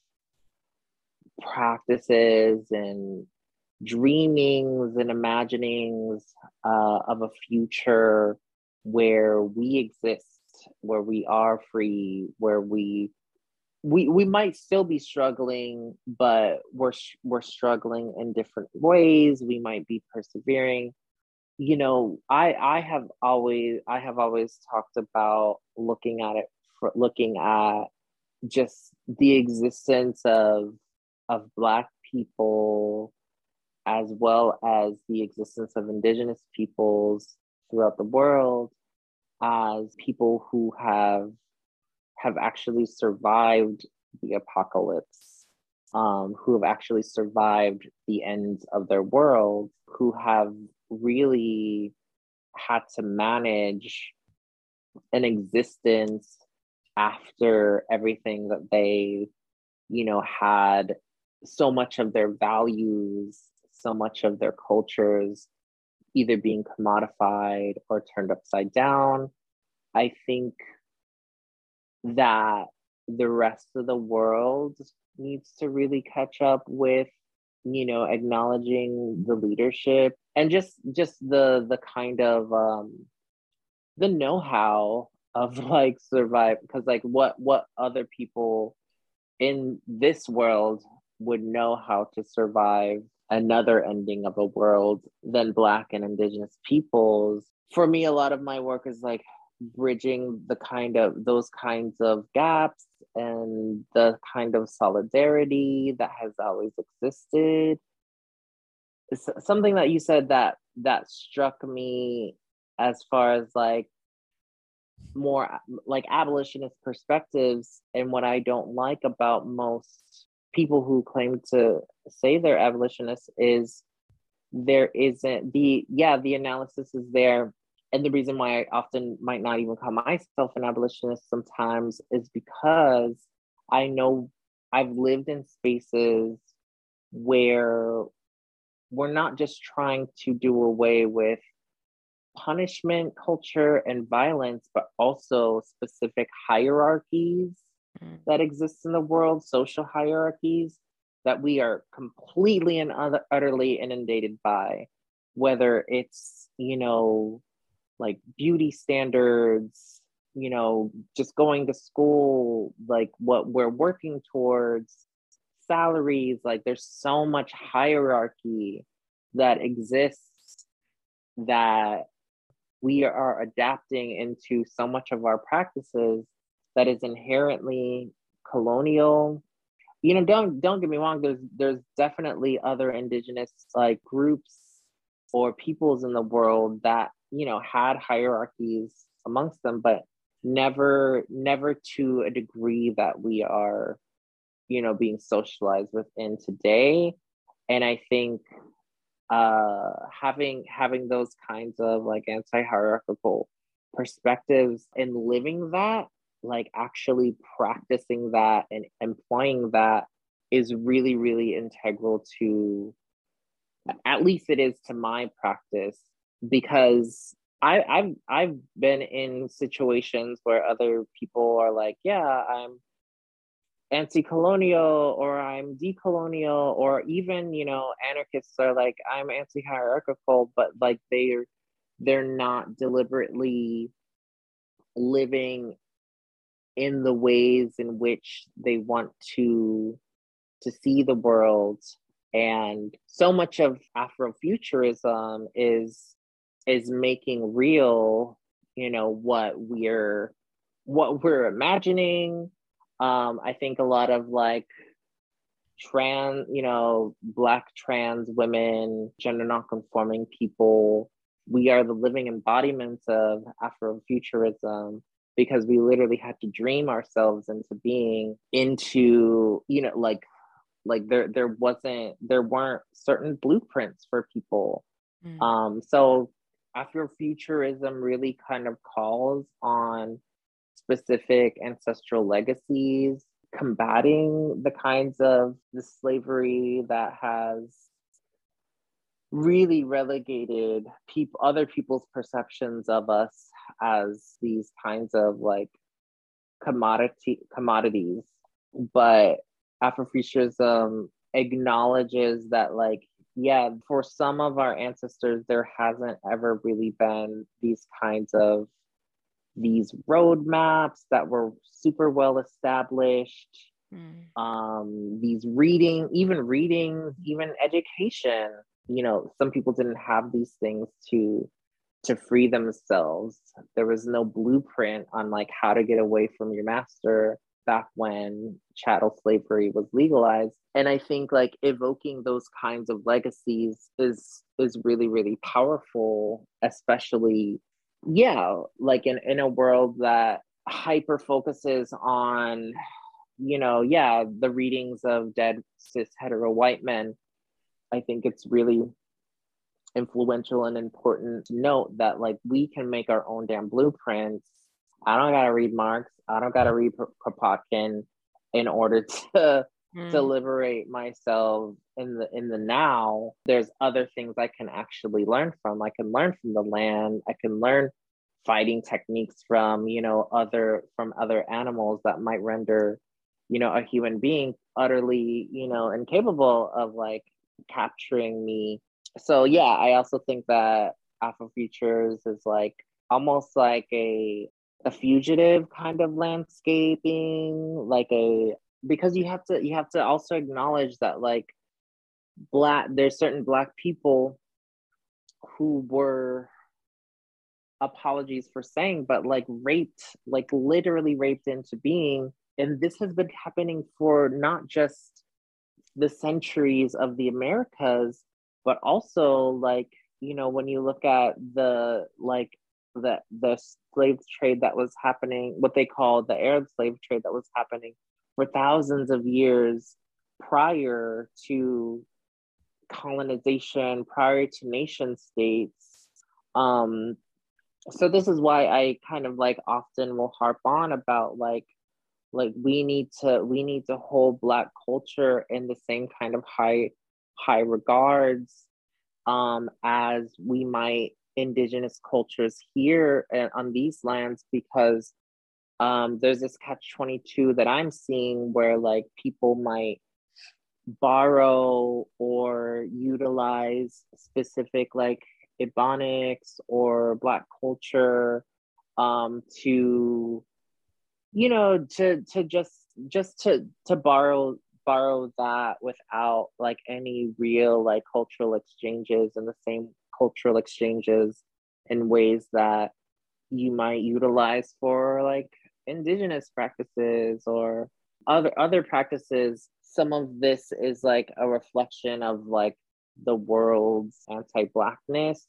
[SPEAKER 2] practices and dreamings and imaginings uh, of a future where we exist, where we are free, where we we we might still be struggling but we're we're struggling in different ways. We might be persevering. You know i i have always i have always talked about looking at it for looking at just the existence of of black people as well as the existence of indigenous peoples throughout the world as people who have have actually survived the apocalypse, um, who have actually survived the end of their world, who have really had to manage an existence after everything that they, you know, had so much of their values, so much of their cultures either being commodified or turned upside down. I think that the rest of the world needs to really catch up with you know acknowledging the leadership and just just the the kind of um the know-how of [laughs] like survive because like what what other people in this world would know how to survive another ending of a world than black and indigenous peoples? For me a lot of my work is like bridging the kind of those kinds of gaps and the kind of solidarity that has always existed. It's something that you said that that struck me as far as like more uh, like abolitionist perspectives and what i don't like about most people who claim to say they're abolitionists is there isn't the yeah the analysis is there. And the reason why I often might not even call myself an abolitionist sometimes is because I know I've lived in spaces where we're not just trying to do away with punishment culture and violence, but also specific hierarchies mm. that exist in the world, social hierarchies that we are completely and utterly inundated by, whether it's, you know, like beauty standards you know just going to school like what we're working towards salaries like there's so much hierarchy that exists that we are adapting into so much of our practices that is inherently colonial. You know don't don't get me wrong there's there's definitely other indigenous like groups or peoples in the world that you know had hierarchies amongst them but never never to a degree that we are you know being socialized within today. And i think uh having having those kinds of like anti-hierarchical perspectives and living that like actually practicing that and employing that is really really integral to at least it is to my practice because I, I've I've been in situations where other people are like, yeah, I'm anti-colonial or I'm decolonial, or even you know anarchists are like, I'm anti-hierarchical, but like they're they're not deliberately living in the ways in which they want to to see the world. And so much of afrofuturism is is making real you know what we're what we're imagining um i think a lot of like trans you know black trans women gender nonconforming people we are the living embodiments of afrofuturism because we literally had to dream ourselves into being into you know like like there there wasn't there weren't certain blueprints for people mm. um so Afrofuturism really kind of calls on specific ancestral legacies, combating the kinds of the slavery that has really relegated people other people's perceptions of us as these kinds of like commodity commodities. But afrofuturism acknowledges that like yeah, for some of our ancestors, there hasn't ever really been these kinds of these roadmaps that were super well established mm. um, these reading, even reading, even education. You know, some people didn't have these things to to free themselves. There was no blueprint on like how to get away from your master back when chattel slavery was legalized and i think like evoking those kinds of legacies is is really really powerful especially yeah like in in a world that hyper focuses on you know yeah the readings of dead cis hetero white men i think it's really influential and important to note that like we can make our own damn blueprints. I don't gotta read marx. I don't gotta read kropotkin in order [laughs] to mm. to liberate myself in the in the now there's other things i can actually learn from. I can learn from the land. I can learn fighting techniques from you know other from other animals that might render you know a human being utterly you know incapable of like capturing me. So yeah i also think that afrofutures is like almost like a a fugitive kind of landscaping like a because you have to you have to also acknowledge that like black there's certain black people who were apologies for saying, but like raped, like literally raped into being. And this has been happening for not just the centuries of the Americas, but also like, you know, when you look at the like the the slave trade that was happening, what they call the Arab slave trade that was happening for thousands of years prior to colonization, prior to nation states. Um, so this is why I kind of like often will harp on about like like we need to we need to hold black culture in the same kind of high high regards um as we might indigenous cultures here on these lands because um there's this catch 22 that i'm seeing where like people might borrow or utilize specific like Ebonics or Black culture um, to, you know, to to just just to to borrow borrow that without like any real like cultural exchanges and the same cultural exchanges in ways that you might utilize for like indigenous practices or other other practices some of this is like a reflection of like the world's anti-blackness.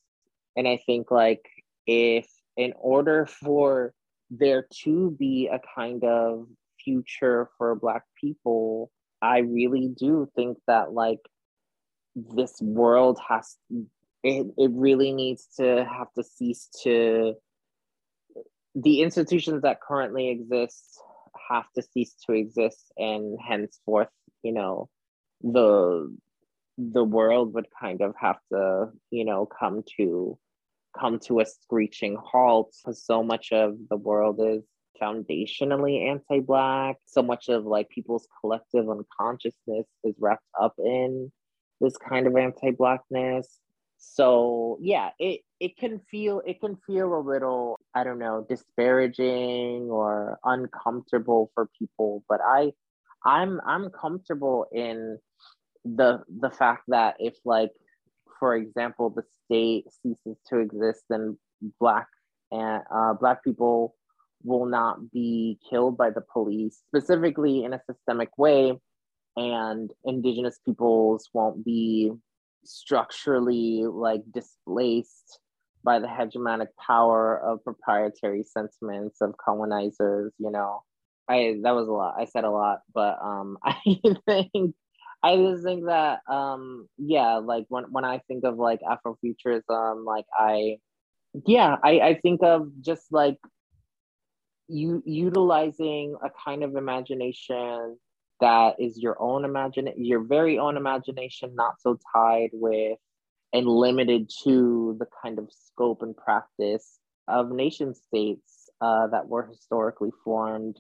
[SPEAKER 2] And i think like if in order for there to be a kind of future for black people i really do think that like this world has it, it really needs to have to cease to the institutions that currently exist have to cease to exist and henceforth you know the the world would kind of have to, you know, come to come to a screeching halt. Because so much of the world is foundationally anti-black. So much of like people's collective unconsciousness is wrapped up in this kind of anti-blackness. So yeah it it can feel it can feel a little i don't know disparaging or uncomfortable for people but i i'm i'm comfortable in the the fact that if like for example the state ceases to exist then black and uh, black people will not be killed by the police specifically in a systemic way and indigenous peoples won't be structurally like displaced by the hegemonic power of proprietary sentiments of colonizers you know. I that was a lot i said a lot but um [laughs] i think I just think that um yeah, like when when I think of like Afrofuturism, like I yeah, I, I think of just like you utilizing a kind of imagination that is your own imagine your very own imagination, not so tied with and limited to the kind of scope and practice of nation states uh, that were historically formed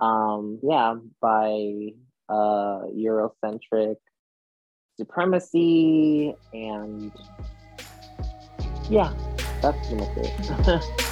[SPEAKER 2] um, yeah by uh, Eurocentric supremacy, and yeah, that's much it. [laughs]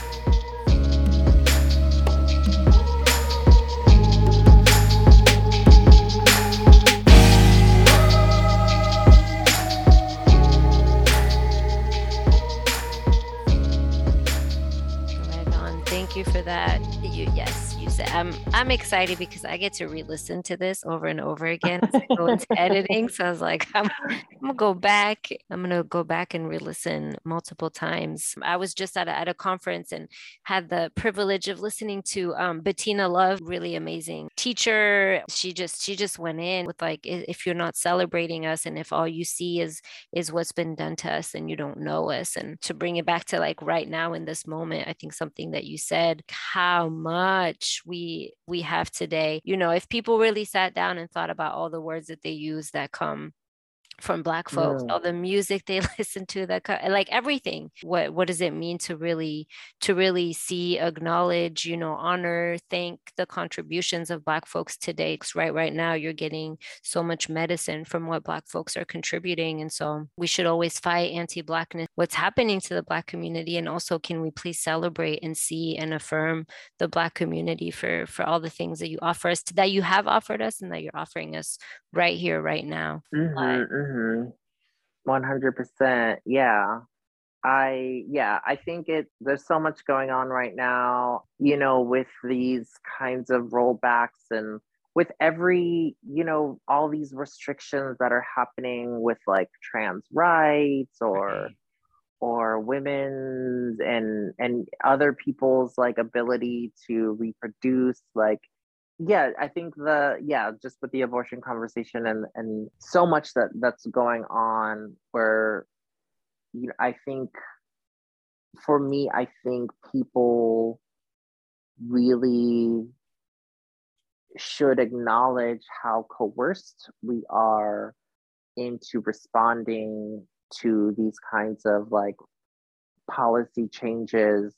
[SPEAKER 1] I'm I'm excited because I get to re-listen to this over and over [laughs] again as I go into editing. So I was like, [laughs] I'm, I'm, gonna go back. I'm gonna go back and re-listen multiple times. I was just at a, at a conference and had the privilege of listening to um, Bettina Love, really amazing teacher. She just she just went in with like, if you're not celebrating us and if all you see is is what's been done to us and you don't know us, and to bring it back to like right now in this moment, I think something that you said, how much we we have today. You know, if people really sat down and thought about all the words that they use that come from black folks all the music they [laughs] listen to that like everything. What what does it mean to really to really see acknowledge you know honor thank the contributions of black folks today? Right right now you're getting so much medicine from what black folks are contributing and so we should always fight anti-blackness. What's happening to the black community and also can we please celebrate and see and affirm the black community for for all the things that you offer us that you have offered us and that you're offering us right here right now
[SPEAKER 2] mm-hmm, mm-hmm. 100% yeah i yeah i think it there's so much going on right now you know with these kinds of rollbacks and with every you know all these restrictions that are happening with like trans rights or or women's and and other people's like ability to reproduce like yeah i think the yeah just with the abortion conversation and and so much that that's going on where you know i think for me i think people really should acknowledge how coerced we are into responding to these kinds of like policy changes.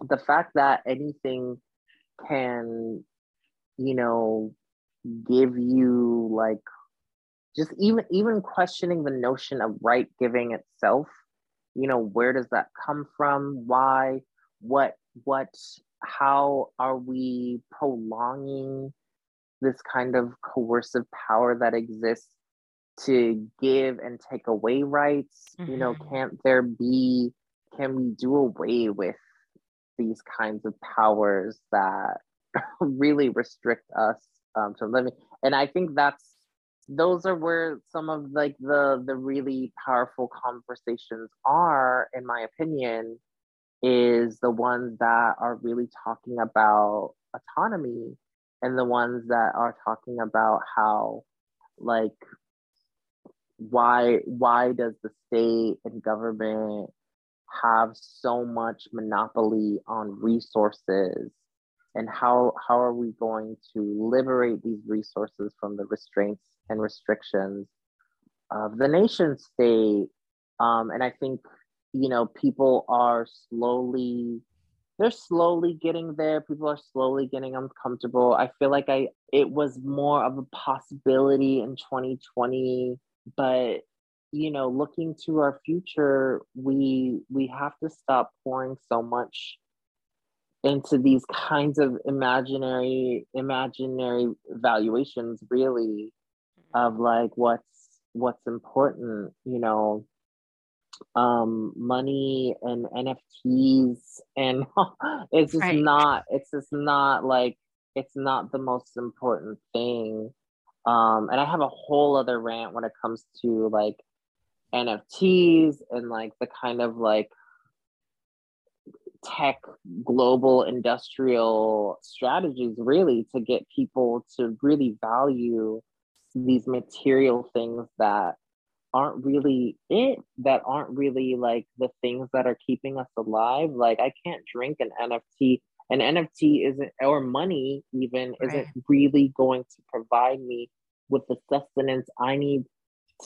[SPEAKER 2] The fact that anything can you know, give you like just even even questioning the notion of right giving itself you know where does that come from why what what how are we prolonging this kind of coercive power that exists to give and take away rights mm-hmm. you know mm-hmm. can't there be can we do away with these kinds of powers that [laughs] really restrict us um, from living. And I think that's those are where some of like the the really powerful conversations are, in my opinion, is the ones that are really talking about autonomy and the ones that are talking about how like why why does the state and government have so much monopoly on resources and how how are we going to liberate these resources from the restraints and restrictions of the nation state? Um, and i think you know people are slowly they're slowly getting there. People are slowly getting uncomfortable. I feel like i it was more of a possibility in 2020 but you know looking to our future we we have to stop pouring so much into these kinds of imaginary imaginary valuations really of like what's what's important you know? Um money and nfts and [laughs] it's just right. not it's just not like it's not the most important thing. Um and i have a whole other rant when it comes to like nfts and like the kind of like tech global industrial strategies really to get people to really value these material things that aren't really it that aren't really like the things that are keeping us alive like i can't drink an nft an nft isn't or money even right. isn't really going to provide me with the sustenance i need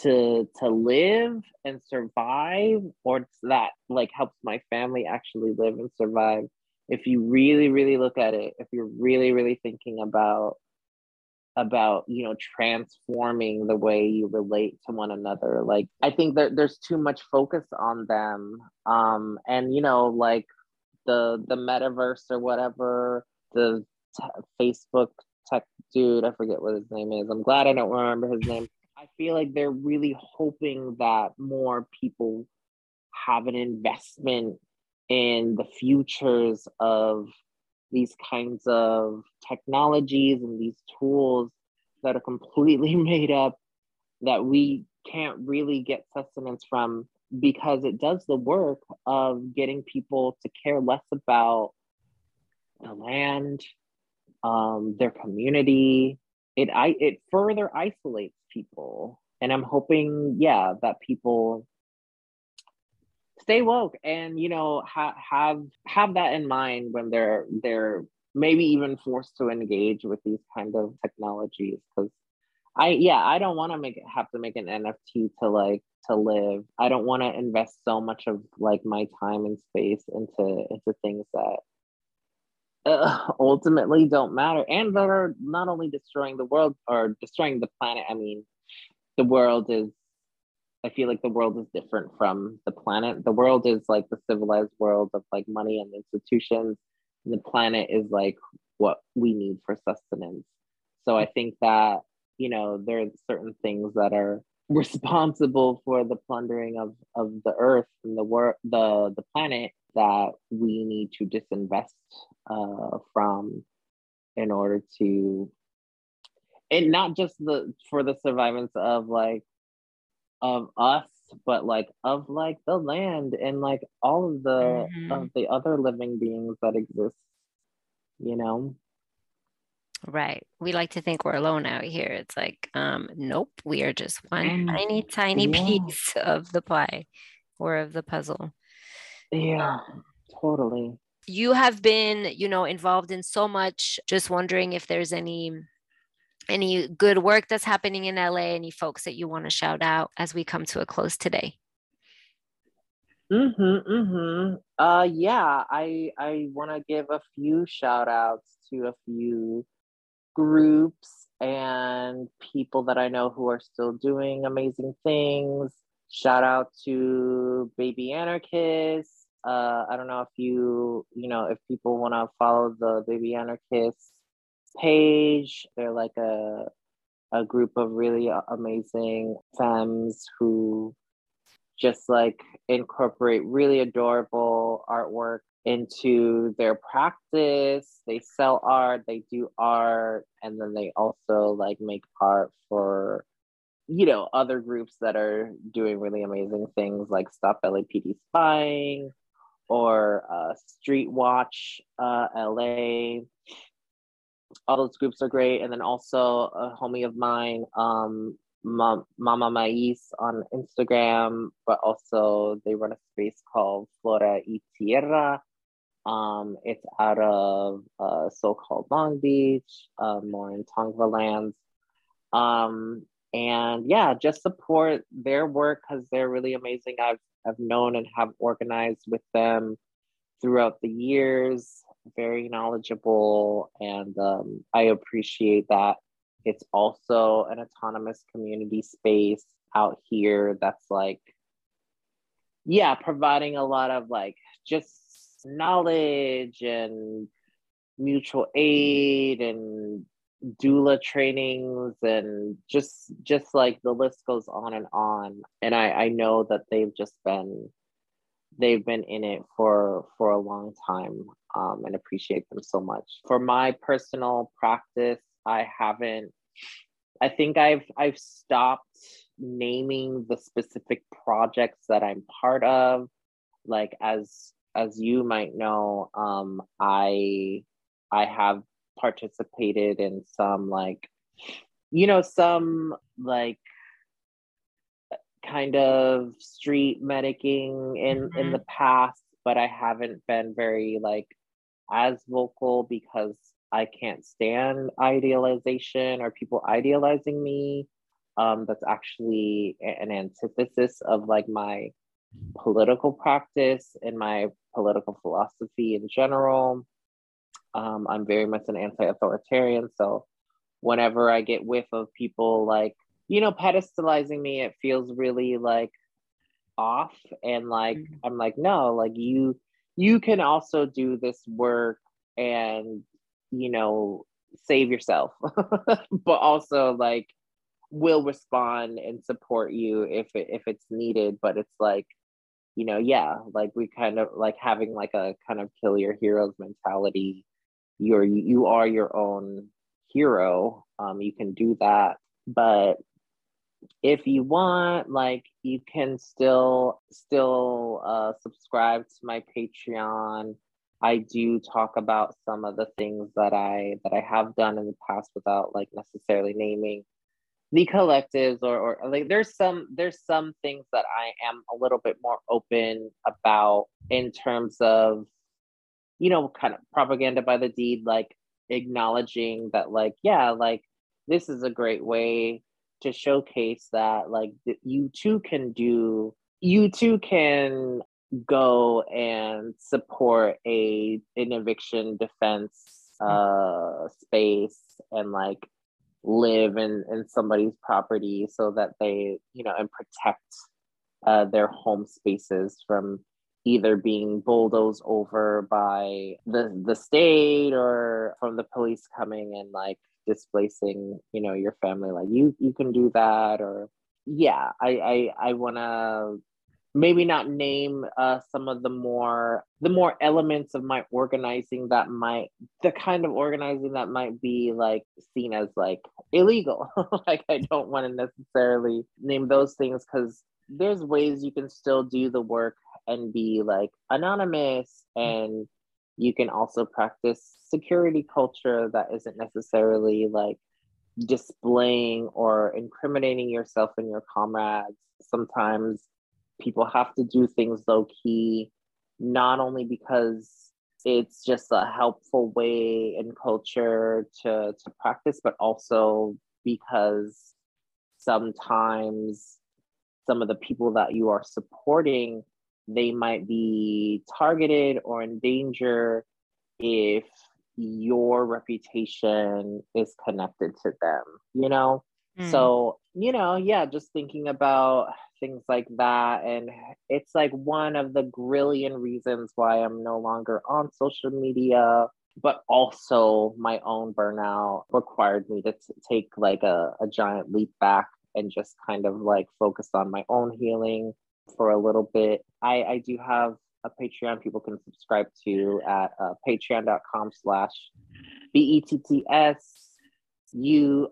[SPEAKER 2] to to live and survive or that like helps my family actually live and survive. If you really really look at it if you're really really thinking about about you know transforming the way you relate to one another like i think that there's too much focus on them. Um and you know like the the metaverse or whatever the t- facebook tech dude i forget what his name is. I'm glad i don't remember his name I feel like they're really hoping that more people have an investment in the futures of these kinds of technologies and these tools that are completely [laughs] made up that we can't really get sustenance from because it does the work of getting people to care less about the land, um, their community. It I it further isolates people, and I'm hoping, yeah, that people stay woke and you know ha- have have that in mind when they're they're maybe even forced to engage with these kind of technologies because I yeah, I don't want to make it have to make an NFT to like to live. I don't want to invest so much of like my time and space into into things that uh, [laughs] ultimately don't matter and that are not only destroying the world or destroying the planet. I mean, the world is I feel like the world is different from the planet. The world is like the civilized world of like money and institutions. And the planet is like what we need for sustenance. So I think that you know there are certain things that are [laughs] responsible for the plundering of of the earth and the world the the planet that we need to disinvest uh, from in order to and not just the for the survivance of like of us but like of like the land and like all of the mm-hmm. of the other living beings that exist you know
[SPEAKER 1] Right. We like to think we're alone out here. It's like, um, nope, we are just one tiny, tiny yeah. piece of the pie or of the puzzle.
[SPEAKER 2] Yeah, totally.
[SPEAKER 1] You have been, you know, involved in so much. Just wondering if there's any any good work that's happening in LA, any folks that you want to shout out as we come to a close today.
[SPEAKER 2] Mm-hmm. Mm-hmm. Uh yeah, I I want to give a few shout outs to a few groups and people that I know who are still doing amazing things. Shout out to Baby Anarchists. Uh, I don't know if you, you know, if people want to follow the Baby Anarchists page. They're like a a group of really amazing femmes who just like incorporate really adorable artwork into their practice. They sell art, they do art, and then they also like make art for you know other groups that are doing really amazing things like Stop LAPD Spying or uh, Street Watch uh, LA. All those groups are great, and then also a homie of mine, um, Mama Mais on Instagram, but also they run a space called Flora y Tierra, um, it's out of uh, so-called Long Beach, uh, more in Tongva lands. Um, and yeah, just support their work because they're really amazing. I've, I've known and have organized with them throughout the years, very knowledgeable. And um, I appreciate that. It's also an autonomous community space out here that's like, yeah, providing a lot of like just knowledge and mutual aid and doula trainings and just just like the list goes on and on. And i i know that they've just been they've been in it for for a long time um, and appreciate them so much. For my personal practice i haven't i think i've i've stopped naming the specific projects that i'm part of. Like as as you might know, um, I I have participated in some like, you know, some like kind of street medicing in mm-hmm. in the past, but I haven't been very like as vocal because I can't stand idealization or people idealizing me. Um, that's actually an antithesis of like my political practice and my political philosophy in general. Um, I'm very much an anti authoritarian. So whenever I get whiff of people like, you know, pedestalizing me, it feels really like off. And like, mm-hmm. I'm like, no, like you, you can also do this work and, you know, save yourself, [laughs] but also like will respond and support you if it, if it's needed. But it's like, you know, yeah, like we kind of like having like a kind of kill your heroes mentality you're you are your own hero um, you can do that. But if you want like you can still still uh, subscribe to my patreon. I do talk about some of the things that i that i have done in the past without like necessarily naming the collectives or, or like there's some there's some things that i am a little bit more open about in terms of you know kind of propaganda by the deed like acknowledging that like yeah like this is a great way to showcase that like you too can do you too can go and support a an eviction defense uh space and like live in in somebody's property so that they you know and protect uh, their home spaces from either being bulldozed over by the the state or from the police coming and like displacing you know your family like you you can do that or yeah i i, I want to maybe not name uh, some of the more the more elements of my organizing that might the kind of organizing that might be like seen as like illegal. [laughs] Like i don't want to necessarily name those things because there's ways you can still do the work and be like anonymous hmm. and you can also practice security culture that isn't necessarily like displaying or incriminating yourself and your comrades. Sometimes people have to do things low key not only because it's just a helpful way in culture to to practice but also because sometimes some of the people that you are supporting they might be targeted or in danger if your reputation is connected to them, you know? Mm. So, you know, yeah, just thinking about things like that. And it's like one of the grillion reasons why I'm no longer on social media, but also my own burnout required me to t- take like a, a giant leap back and just kind of like focus on my own healing for a little bit. I, I do have a Patreon people can subscribe to at uh, patreon.com slash B-E-T-T-S U-R-E-V-O-L-T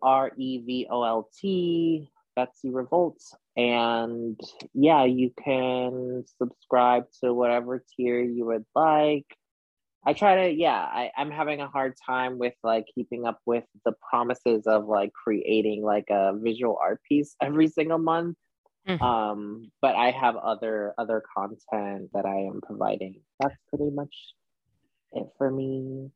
[SPEAKER 2] Betsy Revolt. And yeah, you can subscribe to whatever tier you would like. I try to, yeah, I, I'm having a hard time with like keeping up with the promises of like creating like a visual art piece every single month. Mm-hmm. Um, but I have other other content that I am providing. That's pretty much it for me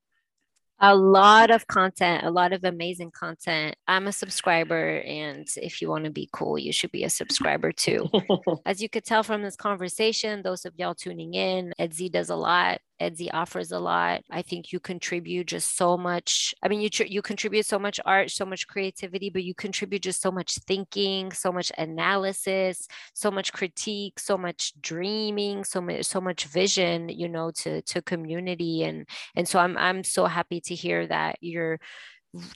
[SPEAKER 1] a lot of content, a lot of amazing content. I'm a subscriber, and if you want to be cool, you should be a subscriber too. [laughs] As you could tell from this conversation, those of y'all tuning in, Edxi does a lot. Edxi offers a lot. I think you contribute just so much. I mean, you you contribute so much art, so much creativity, but you contribute just so much thinking, so much analysis, so much critique, so much dreaming, so much so much vision, you know, to to community and and so I'm I'm so happy to hear that you're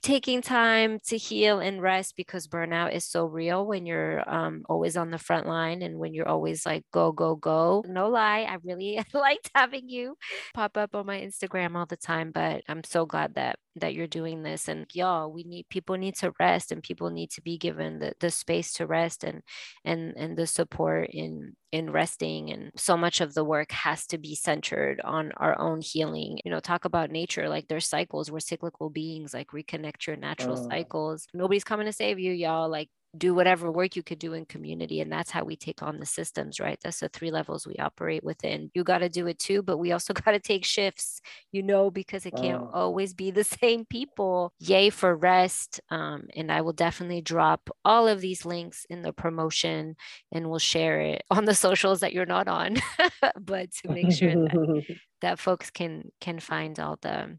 [SPEAKER 1] taking time to heal and rest because burnout is so real when you're um, always on the front line and when you're always like go go go. No lie i really [laughs] liked having you pop up on my instagram all the time but i'm so glad that that you're doing this and y'all we need people need to rest and people need to be given the, the space to rest and and and the support in in resting and so much of the work has to be centered on our own healing you know talk about nature like there's cycles we're cyclical beings like reconnect your natural oh. cycles nobody's coming to save you y'all like do whatever work you could do in community and that's how we take on the systems right? That's the three levels we operate within. You got to do it too but we also [laughs] got to take shifts you know because it can't always be the same people. Yay for rest um, and i will definitely drop all of these links in the promotion and we'll share it [laughs] on the socials that you're not on [laughs] but to make sure that, that folks can can find all the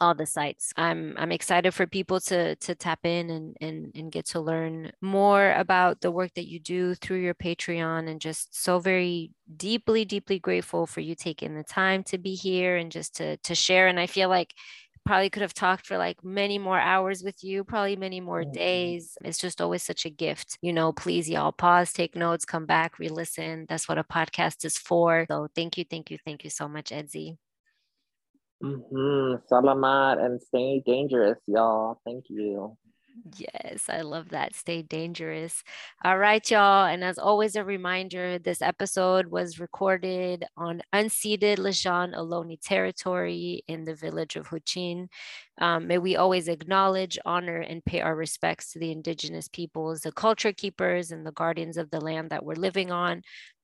[SPEAKER 1] all the sites. I'm I'm excited for people to to tap in and and and get to learn more about the work that you do through your Patreon and just so very deeply deeply grateful for you taking the time to be here and just to to share and I feel like probably could have talked for like many more hours with you, probably many more days. It's just always such a gift. You know, please, y'all pause, take notes, come back, re listen. That's what a podcast is for. So thank you, thank you, thank you so much, Edxi.
[SPEAKER 2] Mm-hmm. Salamat and stay dangerous, y'all. Thank you.
[SPEAKER 1] Yes, I love that. Stay dangerous. All right, y'all. And as always, a reminder this episode was recorded on unceded Lisjan Ohlone territory in the village of Huichin. Um, may we always acknowledge, honor, and pay our respects to the indigenous peoples, the culture keepers, and the guardians of the land that we're living on.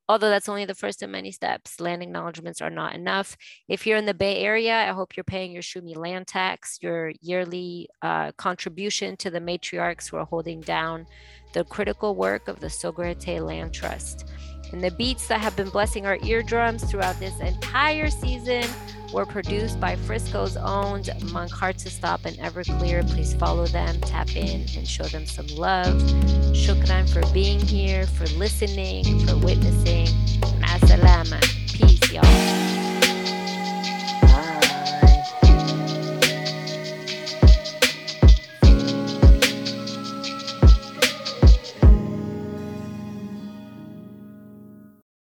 [SPEAKER 1] Although that's only the first of many steps, land acknowledgements are not enough. If you're in the Bay Area, I hope you're paying your Shuumi land tax, your yearly uh, contribution to the matriarchs who are holding down the critical work of the Sogorea Te Land Trust. And the beats that have been blessing our eardrums throughout this entire season were produced by Frisco's owned Monk to Stop and Everclear. Please follow them, tap in, and show them some love. Shukran for being here, for listening, for witnessing. Masalama. Peace, y'all.